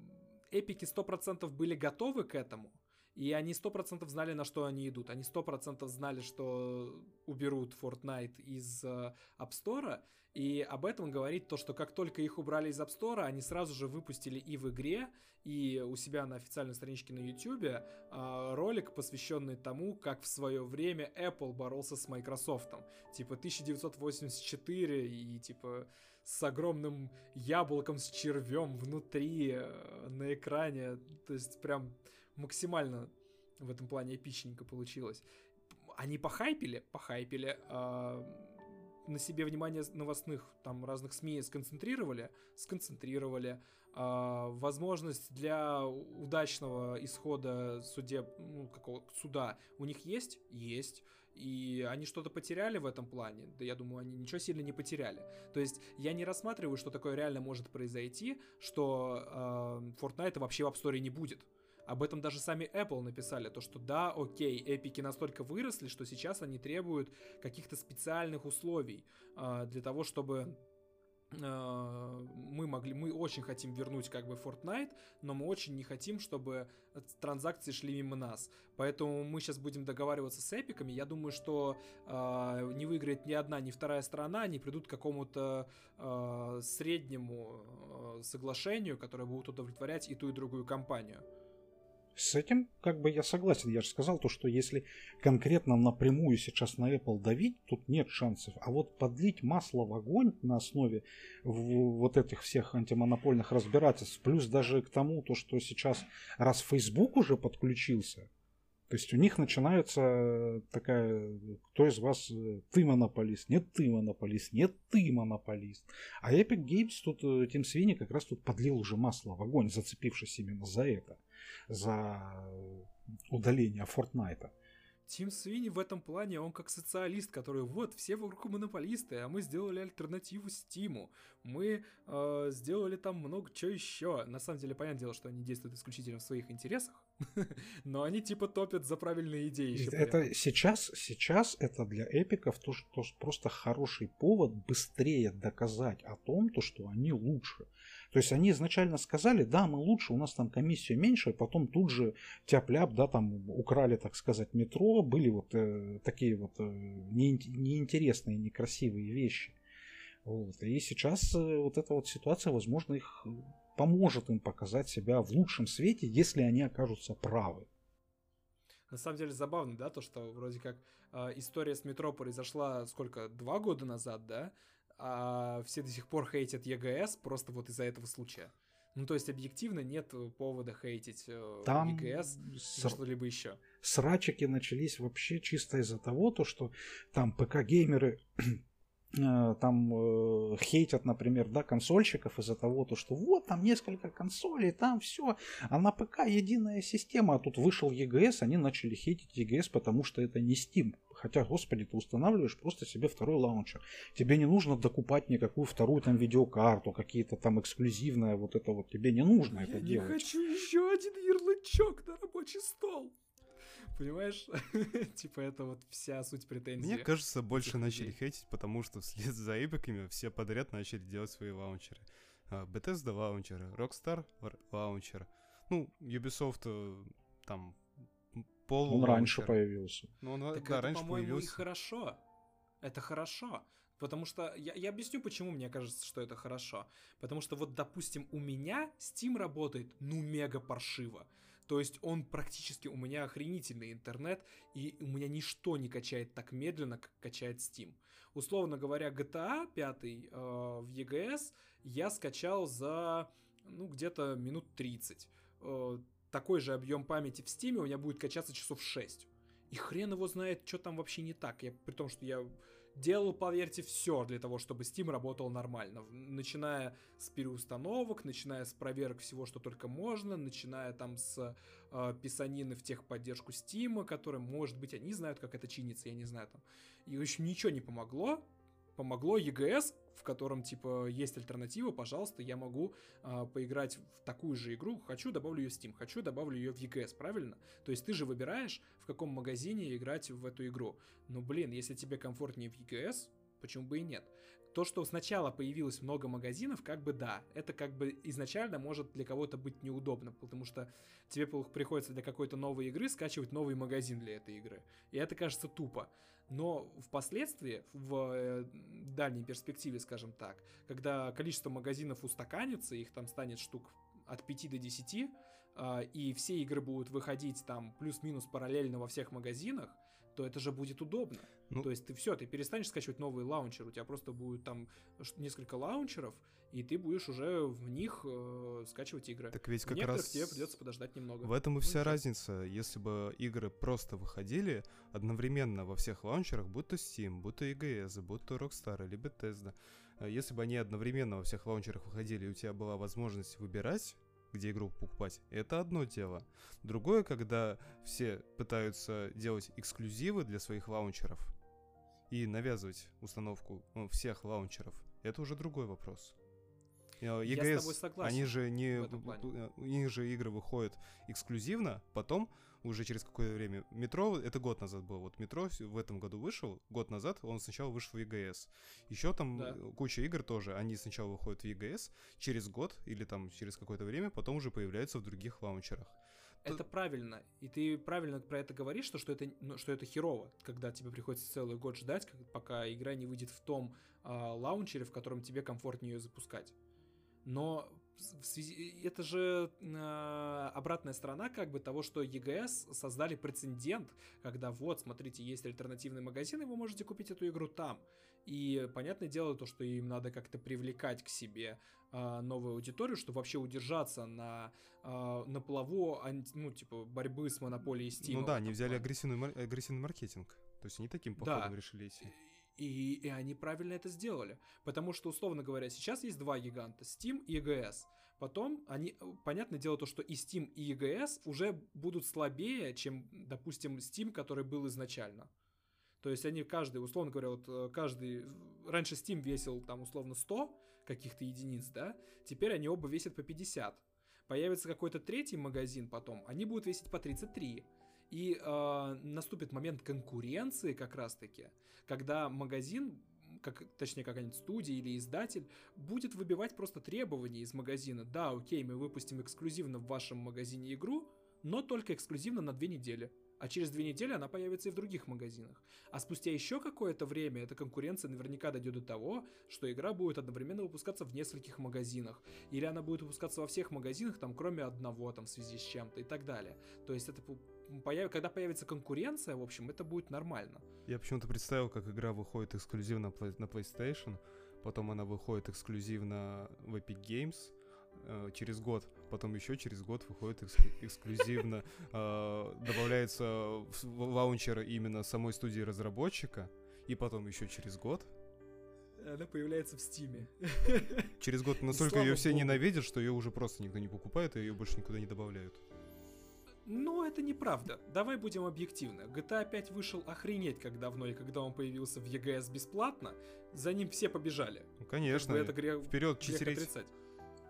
эпики 100% были готовы к этому и они 100% знали, на что они идут. Они 100% знали, что уберут Fortnite из э, App Store, и об этом говорит то, что как только их убрали из App Store, они сразу же выпустили и в игре, и у себя на официальной страничке на YouTube э, ролик, посвященный тому, как в свое время Apple боролся с Microsoft. Типа 1984 и типа с огромным яблоком с червем внутри э, на экране. То есть прям максимально в этом плане эпичненько получилось. Они похайпили, похайпили, э, на себе внимание новостных там разных СМИ сконцентрировали, сконцентрировали. Э, возможность для удачного исхода судеб, ну, какого суда у них есть? Есть. И они что-то потеряли в этом плане? Да я думаю, они ничего сильно не потеряли. То есть я не рассматриваю, что такое реально может произойти, что э, Fortnite вообще в App Store не будет. Об этом даже сами Apple написали, то что да, окей, эпики настолько выросли, что сейчас они требуют каких-то специальных условий э, для того, чтобы мы могли, мы очень хотим вернуть как бы Fortnite, но мы очень не хотим, чтобы транзакции шли мимо нас. Поэтому мы сейчас будем договариваться с эпиками. Я думаю, что э, не выиграет ни одна, ни вторая сторона, они придут к какому-то э, среднему э, соглашению, которое будет удовлетворять и ту, и другую компанию. С этим как бы я согласен. Я же сказал то, что если конкретно напрямую сейчас на Apple давить, тут нет шансов. А вот подлить масло в огонь на основе вот этих всех антимонопольных разбирательств, плюс даже к тому, то, что сейчас, раз Facebook уже подключился, то есть у них начинается такая, кто из вас э, ты монополист, нет ты монополист, нет ты монополист. А Epic Games тут, э, Тим Свини как раз тут подлил уже масло в огонь, зацепившись именно за это за удаление Фортнайта. Тим Свини в этом плане, он как социалист, который вот, все вокруг монополисты, а мы сделали альтернативу Стиму. Мы э, сделали там много чего еще. На самом деле, понятное дело, что они действуют исключительно в своих интересах, (laughs) но они типа топят за правильные идеи. Еще это сейчас, сейчас это для эпиков то, что просто хороший повод быстрее доказать о том, то, что они лучше. То есть они изначально сказали, да, мы лучше, у нас там комиссия меньше, и потом тут же тяп-ляп, да, там украли, так сказать, метро, были вот э, такие вот э, не, неинтересные, некрасивые вещи. Вот. И сейчас э, вот эта вот ситуация, возможно, их поможет им показать себя в лучшем свете, если они окажутся правы. На самом деле забавно, да, то, что вроде как э, история с метро произошла сколько, два года назад, да, а все до сих пор хейтят EGS просто вот из-за этого случая. Ну, то есть, объективно нет повода хейтить э, Там EGS с... что-либо еще. Срачики начались вообще чисто из-за того, то, что там ПК-геймеры там э, хейтят, например, да, консольщиков из-за того, то, что вот там несколько консолей, там все, а на ПК единая система, а тут вышел EGS, они начали хейтить EGS, потому что это не Steam. Хотя, господи, ты устанавливаешь просто себе второй лаунчер. Тебе не нужно докупать никакую вторую там видеокарту, какие-то там эксклюзивное вот это вот. Тебе не нужно Я это не делать. Я хочу еще один ярлычок на рабочий стол. Понимаешь? (laughs) типа это вот вся суть претензий. Мне кажется, больше начали хейтить, потому что вслед за эпиками все подряд начали делать свои лаунчеры. А, Bethesda лаунчеры, Rockstar лаунчер. Ну, Ubisoft э, там пол Он раньше появился. Ну, он, так да, это, раньше по-моему, появился. и хорошо. Это хорошо. Потому что я, я объясню, почему мне кажется, что это хорошо. Потому что вот, допустим, у меня Steam работает ну мега паршиво. То есть он практически у меня охренительный интернет, и у меня ничто не качает так медленно, как качает Steam. Условно говоря, GTA 5 э, в EGS я скачал за, ну, где-то минут 30. Э, такой же объем памяти в Steam у меня будет качаться часов 6. И хрен его знает, что там вообще не так. Я, при том, что я делал, поверьте, все для того, чтобы Steam работал нормально. Начиная с переустановок, начиная с проверок всего, что только можно, начиная там с э, писанины в техподдержку Steam, которые, может быть, они знают, как это чинится, я не знаю там. И еще ничего не помогло. Помогло EGS, в котором, типа, есть альтернатива, пожалуйста, я могу э, поиграть в такую же игру, хочу, добавлю ее в Steam, хочу, добавлю ее в EGS, правильно? То есть ты же выбираешь, в каком магазине играть в эту игру. Но, блин, если тебе комфортнее в EGS, почему бы и нет? То, что сначала появилось много магазинов, как бы да, это как бы изначально может для кого-то быть неудобно, потому что тебе приходится для какой-то новой игры скачивать новый магазин для этой игры. И это кажется тупо. Но впоследствии, в э, дальней перспективе, скажем так, когда количество магазинов устаканится, их там станет штук от 5 до 10, а, и все игры будут выходить там плюс-минус параллельно во всех магазинах, то это же будет удобно. Ну, то есть ты все, ты перестанешь скачивать новый лаунчер, у тебя просто будет там несколько лаунчеров, и ты будешь уже в них э, скачивать игры. Так ведь как раз тебе придется подождать немного. В этом и ну, вся ну, разница. Если бы игры просто выходили одновременно во всех лаунчерах, будь то Steam, будь то EGS, будь то Rockstar или Bethesda, э, если бы они одновременно во всех лаунчерах выходили, и у тебя была возможность выбирать, где игру покупать, это одно дело. Другое, когда все пытаются делать эксклюзивы для своих лаунчеров и навязывать установку ну, всех лаунчеров, это уже другой вопрос. Э, Я с тобой согласен они же не... э, У них же игры выходят эксклюзивно, потом уже через какое-то время. Метро, это год назад было. Вот Метро в этом году вышел, год назад он сначала вышел в EGS. Еще там Да. э, куча игр тоже, они сначала выходят в EGS, через год или там через какое-то время, потом уже появляются в других лаунчерах. Это правильно. И ты правильно про это говоришь, что, что, это, ну, что это херово, когда тебе приходится целый год ждать, пока игра не выйдет в том а, лаунчере, в котором тебе комфортнее ее запускать. Но в связи... это же а, обратная сторона как бы того, что EGS создали прецедент, когда вот, смотрите, есть альтернативный магазин, и вы можете купить эту игру там. И понятное дело то, что им надо как-то привлекать к себе а, новую аудиторию, чтобы вообще удержаться на, а, на плаву, ну, типа, борьбы с монополией Steam. ну да, они взяли агрессивный, агрессивный маркетинг. То есть они таким Да. походом решили идти. И, и они правильно это сделали. Потому что, условно говоря, сейчас есть два гиганта, Steam и EGS. Потом они, понятное дело, то, что и Steam, и EGS уже будут слабее, чем, допустим, Steam, который был изначально. То есть они каждый, условно говоря, вот э, каждый... Раньше Steam весил там условно 100 каких-то единиц, да? Теперь они оба весят по 50. Появится какой-то третий магазин потом, они будут весить по 33. И э, наступит момент конкуренции как раз-таки, когда магазин, как, точнее какая-нибудь студия или издатель, будет выбивать просто требования из магазина. Да, окей, мы выпустим эксклюзивно в вашем магазине игру, но только эксклюзивно на две недели. А через две недели она появится и в других магазинах. А спустя еще какое-то время эта конкуренция наверняка дойдет до того, что игра будет одновременно выпускаться в нескольких магазинах. Или она будет выпускаться во всех магазинах, там, кроме одного, там, в связи с чем-то и так далее. То есть это появ- когда появится конкуренция, в общем, это будет нормально. Я почему-то представил, как игра выходит эксклюзивно на PlayStation, потом она выходит эксклюзивно в Epic Games э, через год, потом еще через год выходит экск- эксклюзивно, (laughs) э, добавляется в лаунчер именно самой студии разработчика, и потом еще через год. Она появляется в Стиме. Через год (laughs) настолько ее все ненавидят, что ее уже просто никто не покупает, и ее больше никуда не добавляют. Но это неправда. Давай будем объективны. GTA 5 вышел охренеть как давно, и когда он появился в EGS бесплатно, за ним все побежали. Ну, конечно, Как бы это грех, вперед грех читерить. отрицать.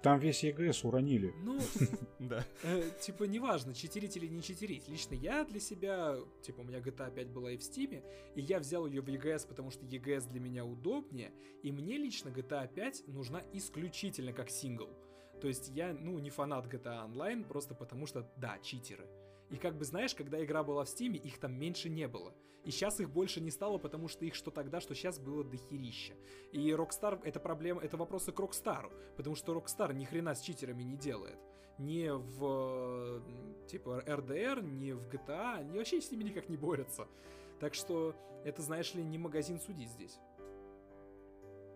Там весь ЕГС уронили. Ну, (laughs) Да. Э, типа, неважно, читерить или не читерить. Лично я для себя, типа, у меня GTA 5 была и в Стиме, и я взял ее в EGS, потому что EGS для меня удобнее, и мне лично GTA 5 нужна исключительно как сингл. То есть я, ну, не фанат GTA Online, просто потому что, да, читеры. И как бы знаешь, когда игра была в Стиме, их там меньше не было. И сейчас их больше не стало, потому что их что тогда, что сейчас было дохерища. И Rockstar, это проблема, это вопросы к Rockstar, потому что Rockstar ни хрена с читерами не делает. Ни в, типа, RDR, ни в GTA, они вообще с ними никак не борются. Так что это, знаешь ли, не магазин судить здесь.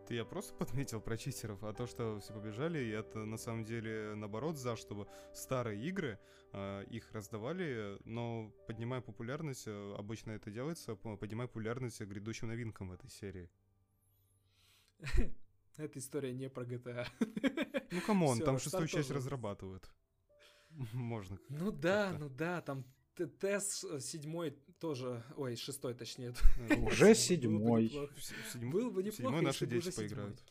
Ты я просто подметил про читеров, а то, что все побежали, это на самом деле наоборот за, чтобы старые игры, э, их раздавали, но поднимая популярность, э, обычно это делается, по- поднимая популярность грядущим новинкам в этой серии. (laughs) Эта история не про GTA. Ну, come on, там шестую часть разрабатывают. (laughs) Можно. Ну да, ну да, там ТЭС э, седьмой тоже, ой, шестой точнее. Э, (laughs) Уже седьмой. Было бы неплохо, седьмой наши дети седьмой. поиграют.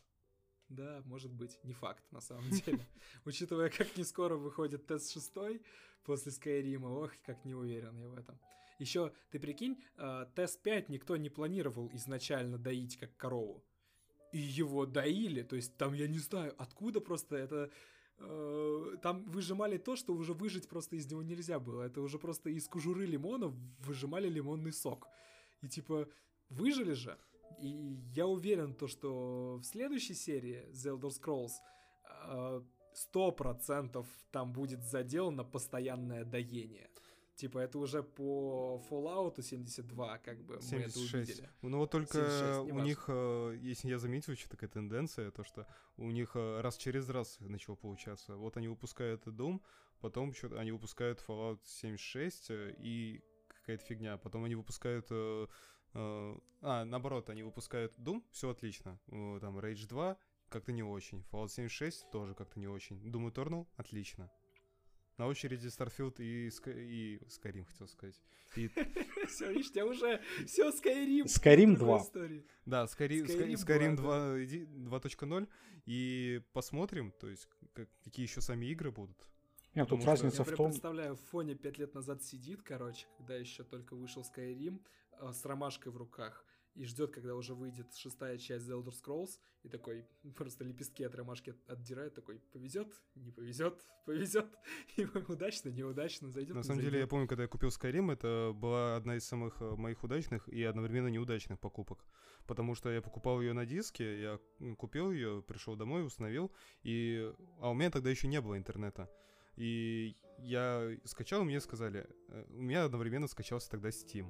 Да, может быть, не факт на самом деле. (laughs) Учитывая, как не скоро выходит тест 6 после Скайрима, ох, как не уверен я в этом. Еще, ты прикинь, э, тест 5 никто не планировал изначально доить как корову. И его доили, то есть там, я не знаю, откуда просто это... э, Там выжимали то, что уже выжить просто из него нельзя было. Это уже просто из кожуры лимона выжимали лимонный сок. И типа, выжили же. И я уверен, то, что в следующей серии The Elder Scrolls э, сто процентов там будет заделано постоянное доение. Типа это уже по Fallout 72, как бы мы это 76. увидели. Ну вот только 76, у них, э, если я заметил, еще такая тенденция, то что у них э, раз через раз начало получаться. Вот они выпускают Doom, потом что-то они выпускают Fallout 76 э, и какая-то фигня. Потом они выпускают... а, наоборот, они выпускают Doom, все отлично. Там Rage 2 как-то не очень. Fallout 76 тоже как-то не очень. Doom Eternal отлично. На очереди Starfield и, Sky... и Skyrim, хотел сказать. И... (laughs) Все, видишь, уже... Все, Skyrim. Skyrim 2. Да, Skyrim, Skyrim, Skyrim 2, 2.0. И посмотрим, то есть, как, какие еще сами игры будут. Нет, тут разница в том... Я представляю, в фоне пять лет назад сидит, короче, когда еще только вышел Skyrim, э, с ромашкой в руках и ждет, когда уже выйдет шестая часть The Elder Scrolls, и такой (laughs) просто лепестки от ромашки отдирает, такой повезет, не повезет, (laughs) повезет, и удачно, неудачно, зайдет. На самом деле, я помню, когда я купил Skyrim, это была одна из самых э, моих удачных и одновременно неудачных покупок, потому что я покупал ее на диске, я купил ее, пришел домой, установил, и а у меня тогда еще не было интернета. И я скачал, и мне сказали, э, у меня одновременно скачался тогда Steam.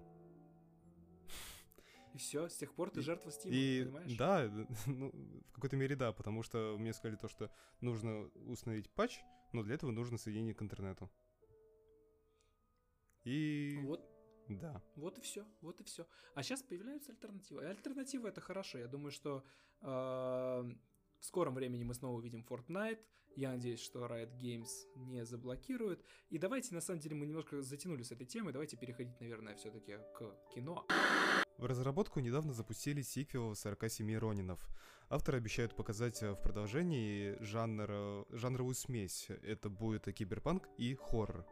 И все, с тех пор ты жертва Steam, и, понимаешь? Да, (laughs) ну, в какой-то мере да, потому что мне сказали то, что нужно установить патч, но для этого нужно соединение к интернету. И... Вот. Да. Вот и все, вот и все. А сейчас появляются альтернативы. И альтернатива это хорошо. Я думаю, что э, в скором времени мы снова увидим Fortnite. Я надеюсь, что Riot Games не заблокируют. И давайте, на самом деле, мы немножко затянули с этой темой. Давайте переходить, наверное, все-таки к кино. В разработку недавно запустили сиквел 47 Ронинов. Авторы обещают показать э, в продолжении жанр, э, жанровую смесь. Это будет киберпанк и хоррор.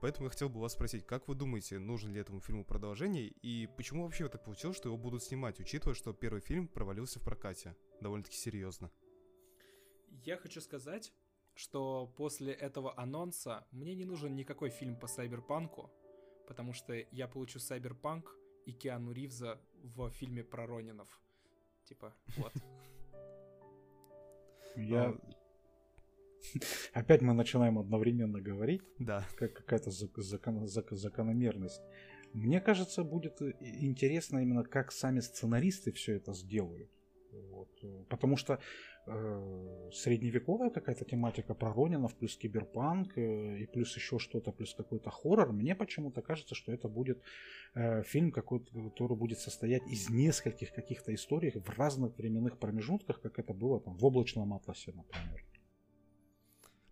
Поэтому я хотел бы вас спросить, как вы думаете, нужен ли этому фильму продолжение, и почему вообще так получилось, что его будут снимать, учитывая, что первый фильм провалился в прокате? Довольно-таки серьезно. Я хочу сказать, что после этого анонса мне не нужен никакой фильм по сайберпанку, потому что я получу сайберпанк, и Киану Ривза в фильме про Ронинов. Типа, вот. (laughs) Я... Опять мы начинаем одновременно говорить. Да. Как какая-то закон, закон, закономерность. Мне кажется, будет интересно именно, как сами сценаристы все это сделают. Вот. Потому что э, средневековая какая-то тематика про Ронинов, плюс киберпанк, э, и плюс еще что-то, плюс какой-то хоррор, мне почему-то кажется, что это будет э, фильм, какой-то, который будет состоять из нескольких каких-то историй в разных временных промежутках, как это было там в облачном атласе, например.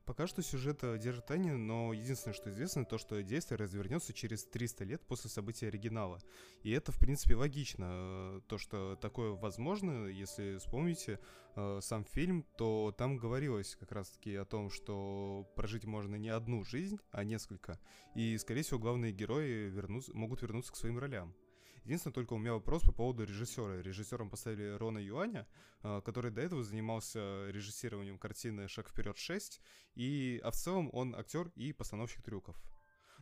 Пока что сюжет э, держит тайне, но единственное, что известно, то, что действие развернется через 300 лет после событий оригинала. И это, в принципе, логично. Э, то, что такое возможно, если вспомните э, сам фильм, то там говорилось как раз-таки о том, что прожить можно не одну жизнь, а несколько. И, скорее всего, главные герои вернутся, могут вернуться к своим ролям. Единственное, только у меня вопрос по поводу режиссера. Режиссером поставили Рона Юаня, а, который до этого занимался режиссированием картины «Шаг вперед 6», и, а в целом он актер и постановщик трюков.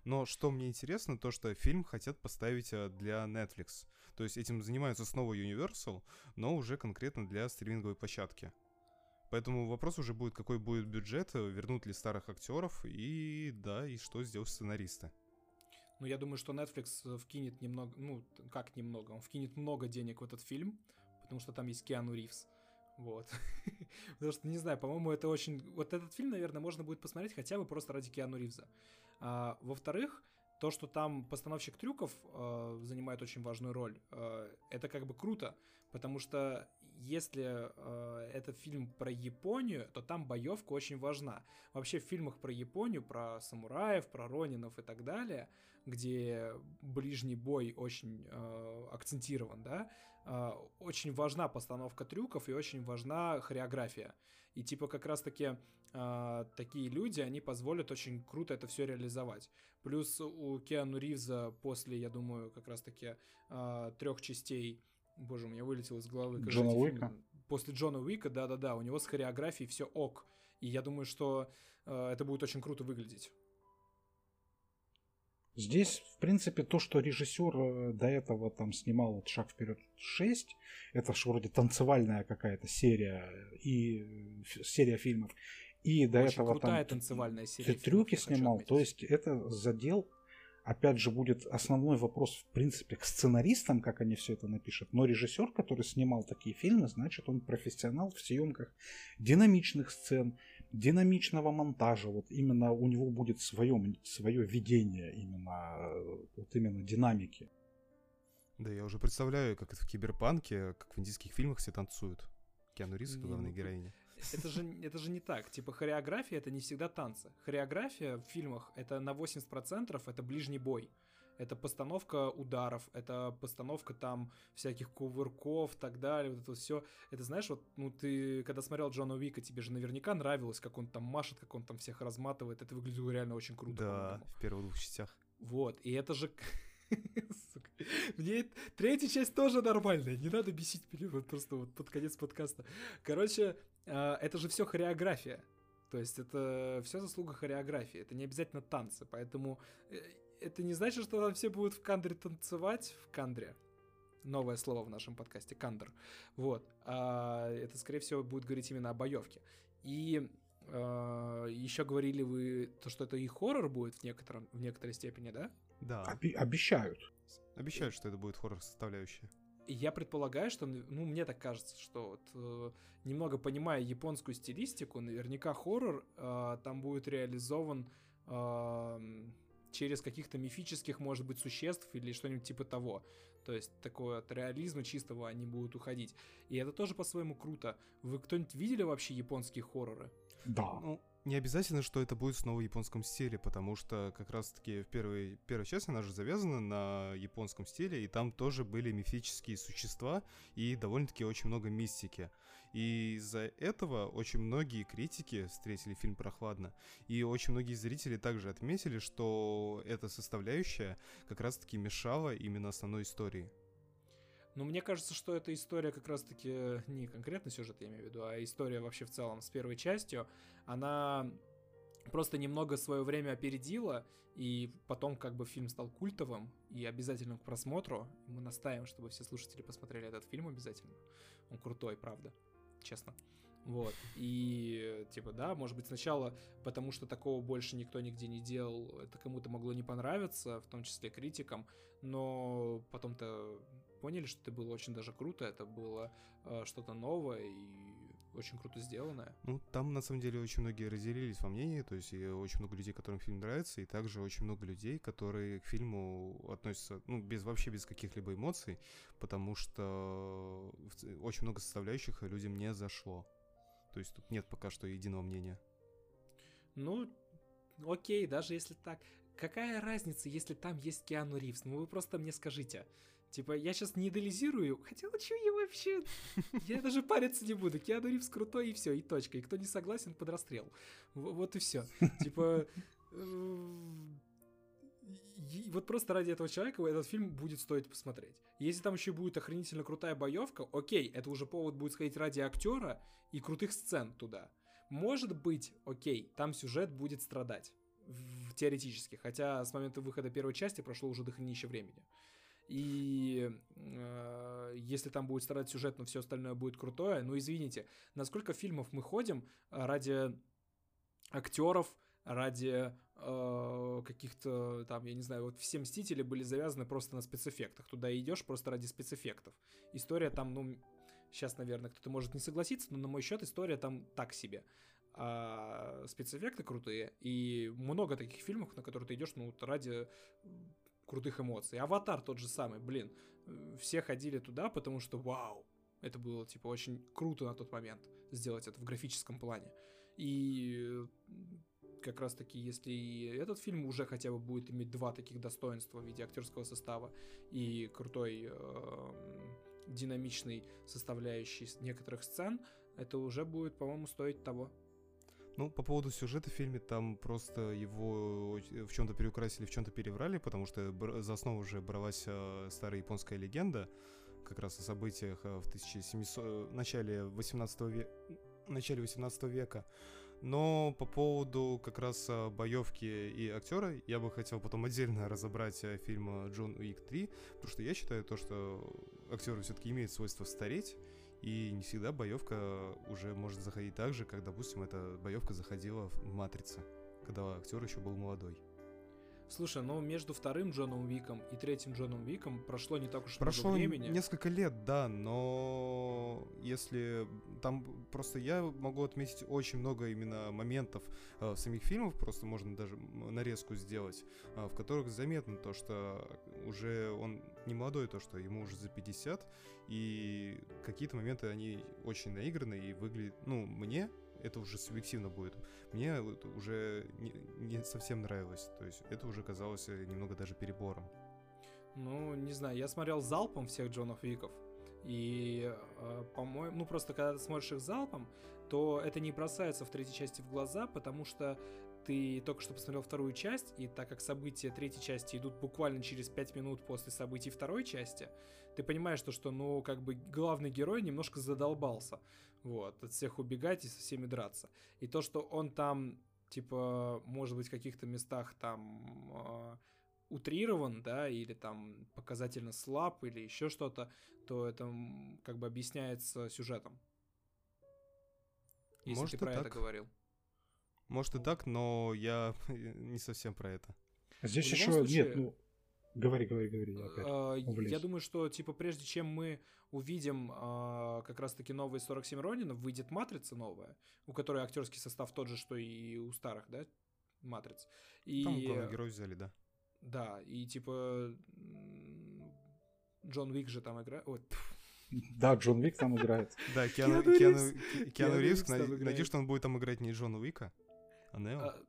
Но что мне интересно, то что фильм хотят поставить а, для Netflix. То есть этим занимаются снова Universal, но уже конкретно для стриминговой площадки. Поэтому вопрос уже будет, какой будет бюджет, вернут ли старых актеров и да, и что сделают сценаристы. Ну, я думаю, что Netflix э, вкинет немного, ну, как немного, он вкинет много денег в этот фильм, потому что там есть Киану Ривз. Вот. (laughs) Потому что, не знаю, по-моему, это очень... Вот этот фильм, наверное, можно будет посмотреть хотя бы просто ради Киану Ривза. А, во-вторых, то, что там постановщик трюков э, занимает очень важную роль, э, это как бы круто, потому что если э, это фильм про Японию, то там боевка очень важна. Вообще в фильмах про Японию, про самураев, про ронинов и так далее, где ближний бой очень э, акцентирован, да, э, очень важна постановка трюков и очень важна хореография. И типа как раз-таки э, такие люди, они позволят очень круто это все реализовать. Плюс у Киану Ривза после, я думаю, как раз-таки э, трех частей Боже, у меня вылетело из головы. Джона Уика? После Джона Уика, да-да-да, у него с хореографией все ок. И я думаю, что э, это будет очень круто выглядеть. Здесь, в принципе, то, что режиссер э, до этого там снимал вот «Шаг вперед 6», это же вроде танцевальная какая-то серия и э, серия фильмов, и до Очень этого крутая там танцевальная серия трюки фильмов, снимал, то есть это задел опять же, будет основной вопрос, в принципе, к сценаристам, как они все это напишут. Но режиссер, который снимал такие фильмы, значит, он профессионал в съемках динамичных сцен, динамичного монтажа. Вот именно у него будет свое, свое видение именно, вот именно динамики. Да, я уже представляю, как это в киберпанке, как в индийских фильмах все танцуют. Киану Ривз, главная героиня. Это же, это же не так. Типа хореография — это не всегда танцы. Хореография в фильмах — это на 80% это ближний бой. Это постановка ударов, это постановка там всяких кувырков и так далее, вот это все. Это знаешь, вот, ну ты, когда смотрел Джона Уика, тебе же наверняка нравилось, как он там машет, как он там всех разматывает. Это выглядело реально очень круто. Да, в первых двух частях. Вот, и это же... (laughs) Сука. Мне третья часть тоже нормальная, не надо бесить меня вот просто вот под конец подкаста. Короче, а, это же все хореография. То есть это все заслуга хореографии, это не обязательно танцы, поэтому э, это не значит, что там все будут в кандре танцевать, в кандре. Новое слово в нашем подкасте, кандр. Вот. А это, скорее всего, будет говорить именно о боевке. И э, еще говорили вы, то, что это и хоррор будет в, некотором, в некоторой степени, да? Да. Оби- обещают. Обещают, что это будет хоррор составляющая. И я предполагаю, что, ну, мне так кажется, что вот, э, немного понимая японскую стилистику, наверняка хоррор э, там будет реализован э, через каких-то мифических, может быть, существ или что-нибудь типа того. То есть такое от реализма чистого они будут уходить. И это тоже по-своему круто. Вы кто-нибудь видели вообще японские хорроры? Да. Ну, не обязательно, что это будет снова в японском стиле, потому что как раз-таки в первой, первой части она же завязана на японском стиле, и там тоже были мифические существа и довольно-таки очень много мистики. И из-за этого очень многие критики встретили фильм прохладно, и очень многие зрители также отметили, что эта составляющая как раз-таки мешала именно основной истории. Но мне кажется, что эта история как раз-таки не конкретно сюжет, я имею в виду, а история вообще в целом с первой частью, она просто немного свое время опередила, и потом как бы фильм стал культовым и обязательным к просмотру. Мы настаиваем, чтобы все слушатели посмотрели этот фильм обязательно. Он крутой, правда, честно. Вот. И, типа, да, может быть, сначала, потому что такого больше никто нигде не делал, это кому-то могло не понравиться, в том числе критикам, но потом-то поняли, что это было очень даже круто, это было э, что-то новое и очень круто сделанное. Ну, там, на самом деле, очень многие разделились во мнении, то есть и очень много людей, которым фильм нравится, и также очень много людей, которые к фильму относятся, ну, без вообще без каких-либо эмоций, потому что очень много составляющих людям не зашло. То есть тут нет пока что единого мнения. Ну, окей, даже если так. Какая разница, если там есть Киану Ривз? Ну вы просто мне скажите. Типа, я сейчас не идеализирую, хотя что я вообще... (laughs) Я даже париться не буду. Киану Ривз крутой, и все, и точка. И кто не согласен, под расстрел. Вот и все. (laughs) Типа... Э, вот просто ради этого человека этот фильм будет стоить посмотреть. Если там еще будет охренительно крутая боевка, окей, это уже повод будет сходить ради актера и крутых сцен туда. Может быть, окей, там сюжет будет страдать. В, теоретически. Хотя с момента выхода первой части прошло уже дохренища времени. И э, если там будет страдать сюжет, но все остальное будет крутое, ну извините, насколько фильмов мы ходим ради актеров, ради э, каких-то там, я не знаю, вот все Мстители были завязаны просто на спецэффектах. Туда идешь просто ради спецэффектов. История там, ну, сейчас, наверное, кто-то может не согласиться, но на мой счет история там так себе. А спецэффекты крутые, и много таких фильмов, на которые ты идешь, ну, ради крутых эмоций. Аватар тот же самый, блин. Все ходили туда, потому что вау, это было, типа, очень круто на тот момент сделать это в графическом плане. И как раз таки, если и этот фильм уже хотя бы будет иметь два таких достоинства в виде актерского состава и крутой э, динамичной составляющей некоторых сцен, это уже будет, по-моему, стоить того. Ну, по поводу сюжета в фильме, там просто его в чем-то переукрасили, в чем-то переврали, потому что за основу уже бралась э, старая японская легенда, как раз о событиях э, в 1700... начале 18 века, начале 18 века. Но по поводу как раз боевки и актера, я бы хотел потом отдельно (laughs) разобрать фильм Джон Уик 3, потому что я считаю то, что актеры все-таки имеют свойство стареть, и не всегда боевка уже может заходить так же, как, допустим, эта боевка заходила в Матрице, когда актер еще был молодой. Слушай, ну между вторым Джоном Уиком и третьим Джоном Уиком прошло не так уж Прошло много времени. несколько лет, да, но если там просто я могу отметить очень много именно моментов э, самих фильмах, просто можно даже нарезку сделать, э, в которых заметно то, что уже он не молодой, то, что ему уже за 50, и какие-то моменты они очень наиграны и выглядят, ну, мне это уже субъективно будет. Мне вот уже не, не совсем нравилось. То есть это уже казалось э, немного даже перебором. Ну, не знаю, я смотрел залпом всех Джонов Виков. И, э, по-моему, ну просто когда ты смотришь их залпом, то это не бросается в третьей части в глаза, потому что ты только что посмотрел вторую часть, и так как события третьей части идут буквально через 5 минут после событий второй части, ты понимаешь, что, что ну, как бы главный герой немножко задолбался, вот, от всех убегать и со всеми драться. И то, что он там, типа, может быть, в каких-то местах там э, утрирован, да, или там показательно слаб, или еще что-то, то это как бы объясняется сюжетом. Если Может ты про это так. говорил. Может и так, но я (laughs) не совсем про это. Здесь В любом еще случае- нет, ну, говори, говори, говори, я опять. Э. Я думаю, что, типа, прежде чем мы увидим э, как раз-таки новые 47 Ронинов, выйдет Матрица новая, у которой актерский состав тот же, что и у старых, да, Матриц. И, Там главный герой взяли, да. да, и, типа, Джон Уик же там играет. Ой. Да, Джон Вик там играет. Да, (laughs) Киану, Ривз. Надеюсь, что он будет там играть не Джона Уика, а Нео. А,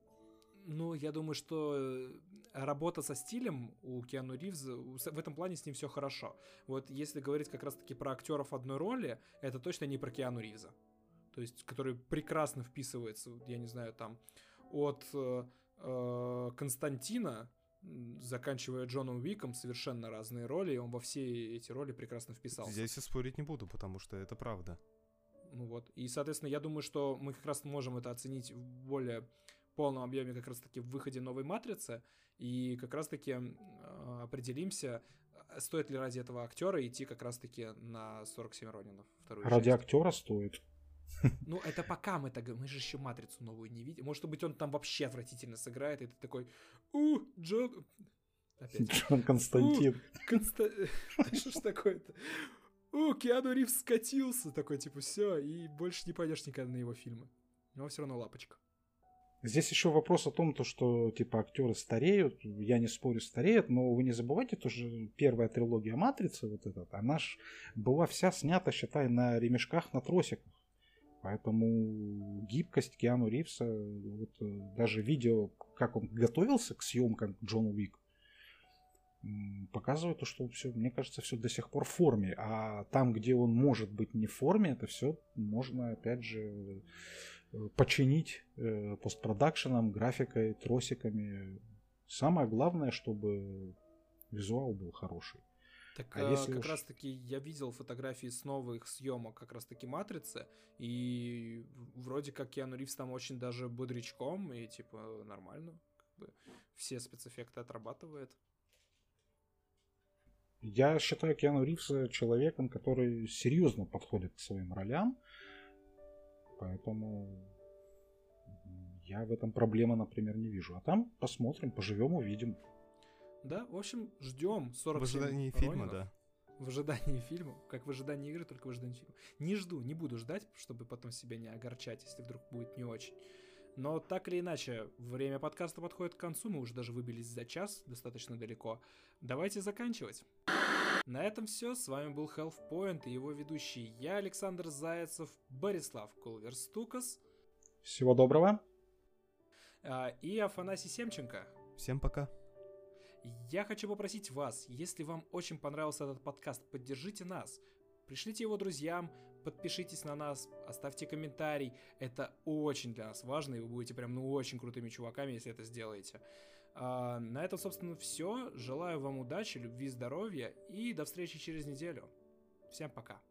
Ну, я думаю, что э, работа со стилем у Киану Ривза, в этом плане с ним все хорошо. Вот если говорить как раз-таки про актеров одной роли, это точно не про Киану Ривза. То есть, который прекрасно вписывается, я не знаю, там, от э, э, Константина, заканчивая Джоном Уиком, совершенно разные роли, и он во все эти роли прекрасно вписался. Здесь я спорить не буду, потому что это правда. Ну вот. И, соответственно, я думаю, что мы как раз можем это оценить в более полном объеме как раз-таки в выходе новой матрицы. И как раз-таки э, определимся, стоит ли ради этого актера идти как раз-таки на 47 Ронинов. Вторую Ради часть. актера стоит. Ну, это пока мы так... Мы же еще матрицу новую не видим. Может быть, он там вообще отвратительно сыграет, и ты такой... У, Джон... Опять. (laughs) Джон Константин. Конста... (laughs) Что ж такое-то? О, Киану Ривз скатился. Такой, типа, все, и больше не пойдешь никогда на его фильмы. Но все равно лапочка. Здесь еще вопрос о том, то, что типа актеры стареют. Я не спорю, стареют, но вы не забывайте, то, что первая трилогия Матрицы, вот эта, она ж была вся снята, считай, на ремешках, на тросиках. Поэтому гибкость Киану Ривза, вот, э, даже видео, как он готовился к съемкам Джона Уик, показывает то, что все, мне кажется, все до сих пор в форме. А там, где он может быть не в форме, это все можно, опять же, э, починить э, постпродакшеном, графикой, тросиками. Самое главное, чтобы визуал был хороший. Так А а, если как уж- раз таки я видел фотографии с новых съемок как раз таки Матрицы, и вроде как Киану Ривз там очень даже бодрячком, и типа нормально. Как бы все спецэффекты отрабатывает. Я считаю Киану Ривза человеком, который серьезно подходит к своим ролям. Поэтому я в этом проблемы, например, не вижу. А там посмотрим, поживем, увидим. Да, в общем, ждем 47 В ожидании фильма, да. В ожидании фильма, как в ожидании игры, только в ожидании фильма. Не жду, не буду ждать, чтобы потом себя не огорчать, если вдруг будет не очень. Но так или иначе, время подкаста подходит к концу, мы уже даже выбились за час, достаточно далеко. Давайте заканчивать. На этом все. С вами был Health Point и его ведущий я, Александр Зайцев, Борислав Кулверстукас Всего доброго. а, и Афанасий Семченко. Всем пока. Я хочу попросить вас, если вам очень понравился этот подкаст, поддержите нас. Пришлите его друзьям, подпишитесь на нас, оставьте комментарий. Это очень для нас важно, и вы будете прям ну очень крутыми чуваками, если это сделаете. А, на этом, собственно, все. Желаю вам удачи, любви, здоровья и до встречи через неделю. Всем пока.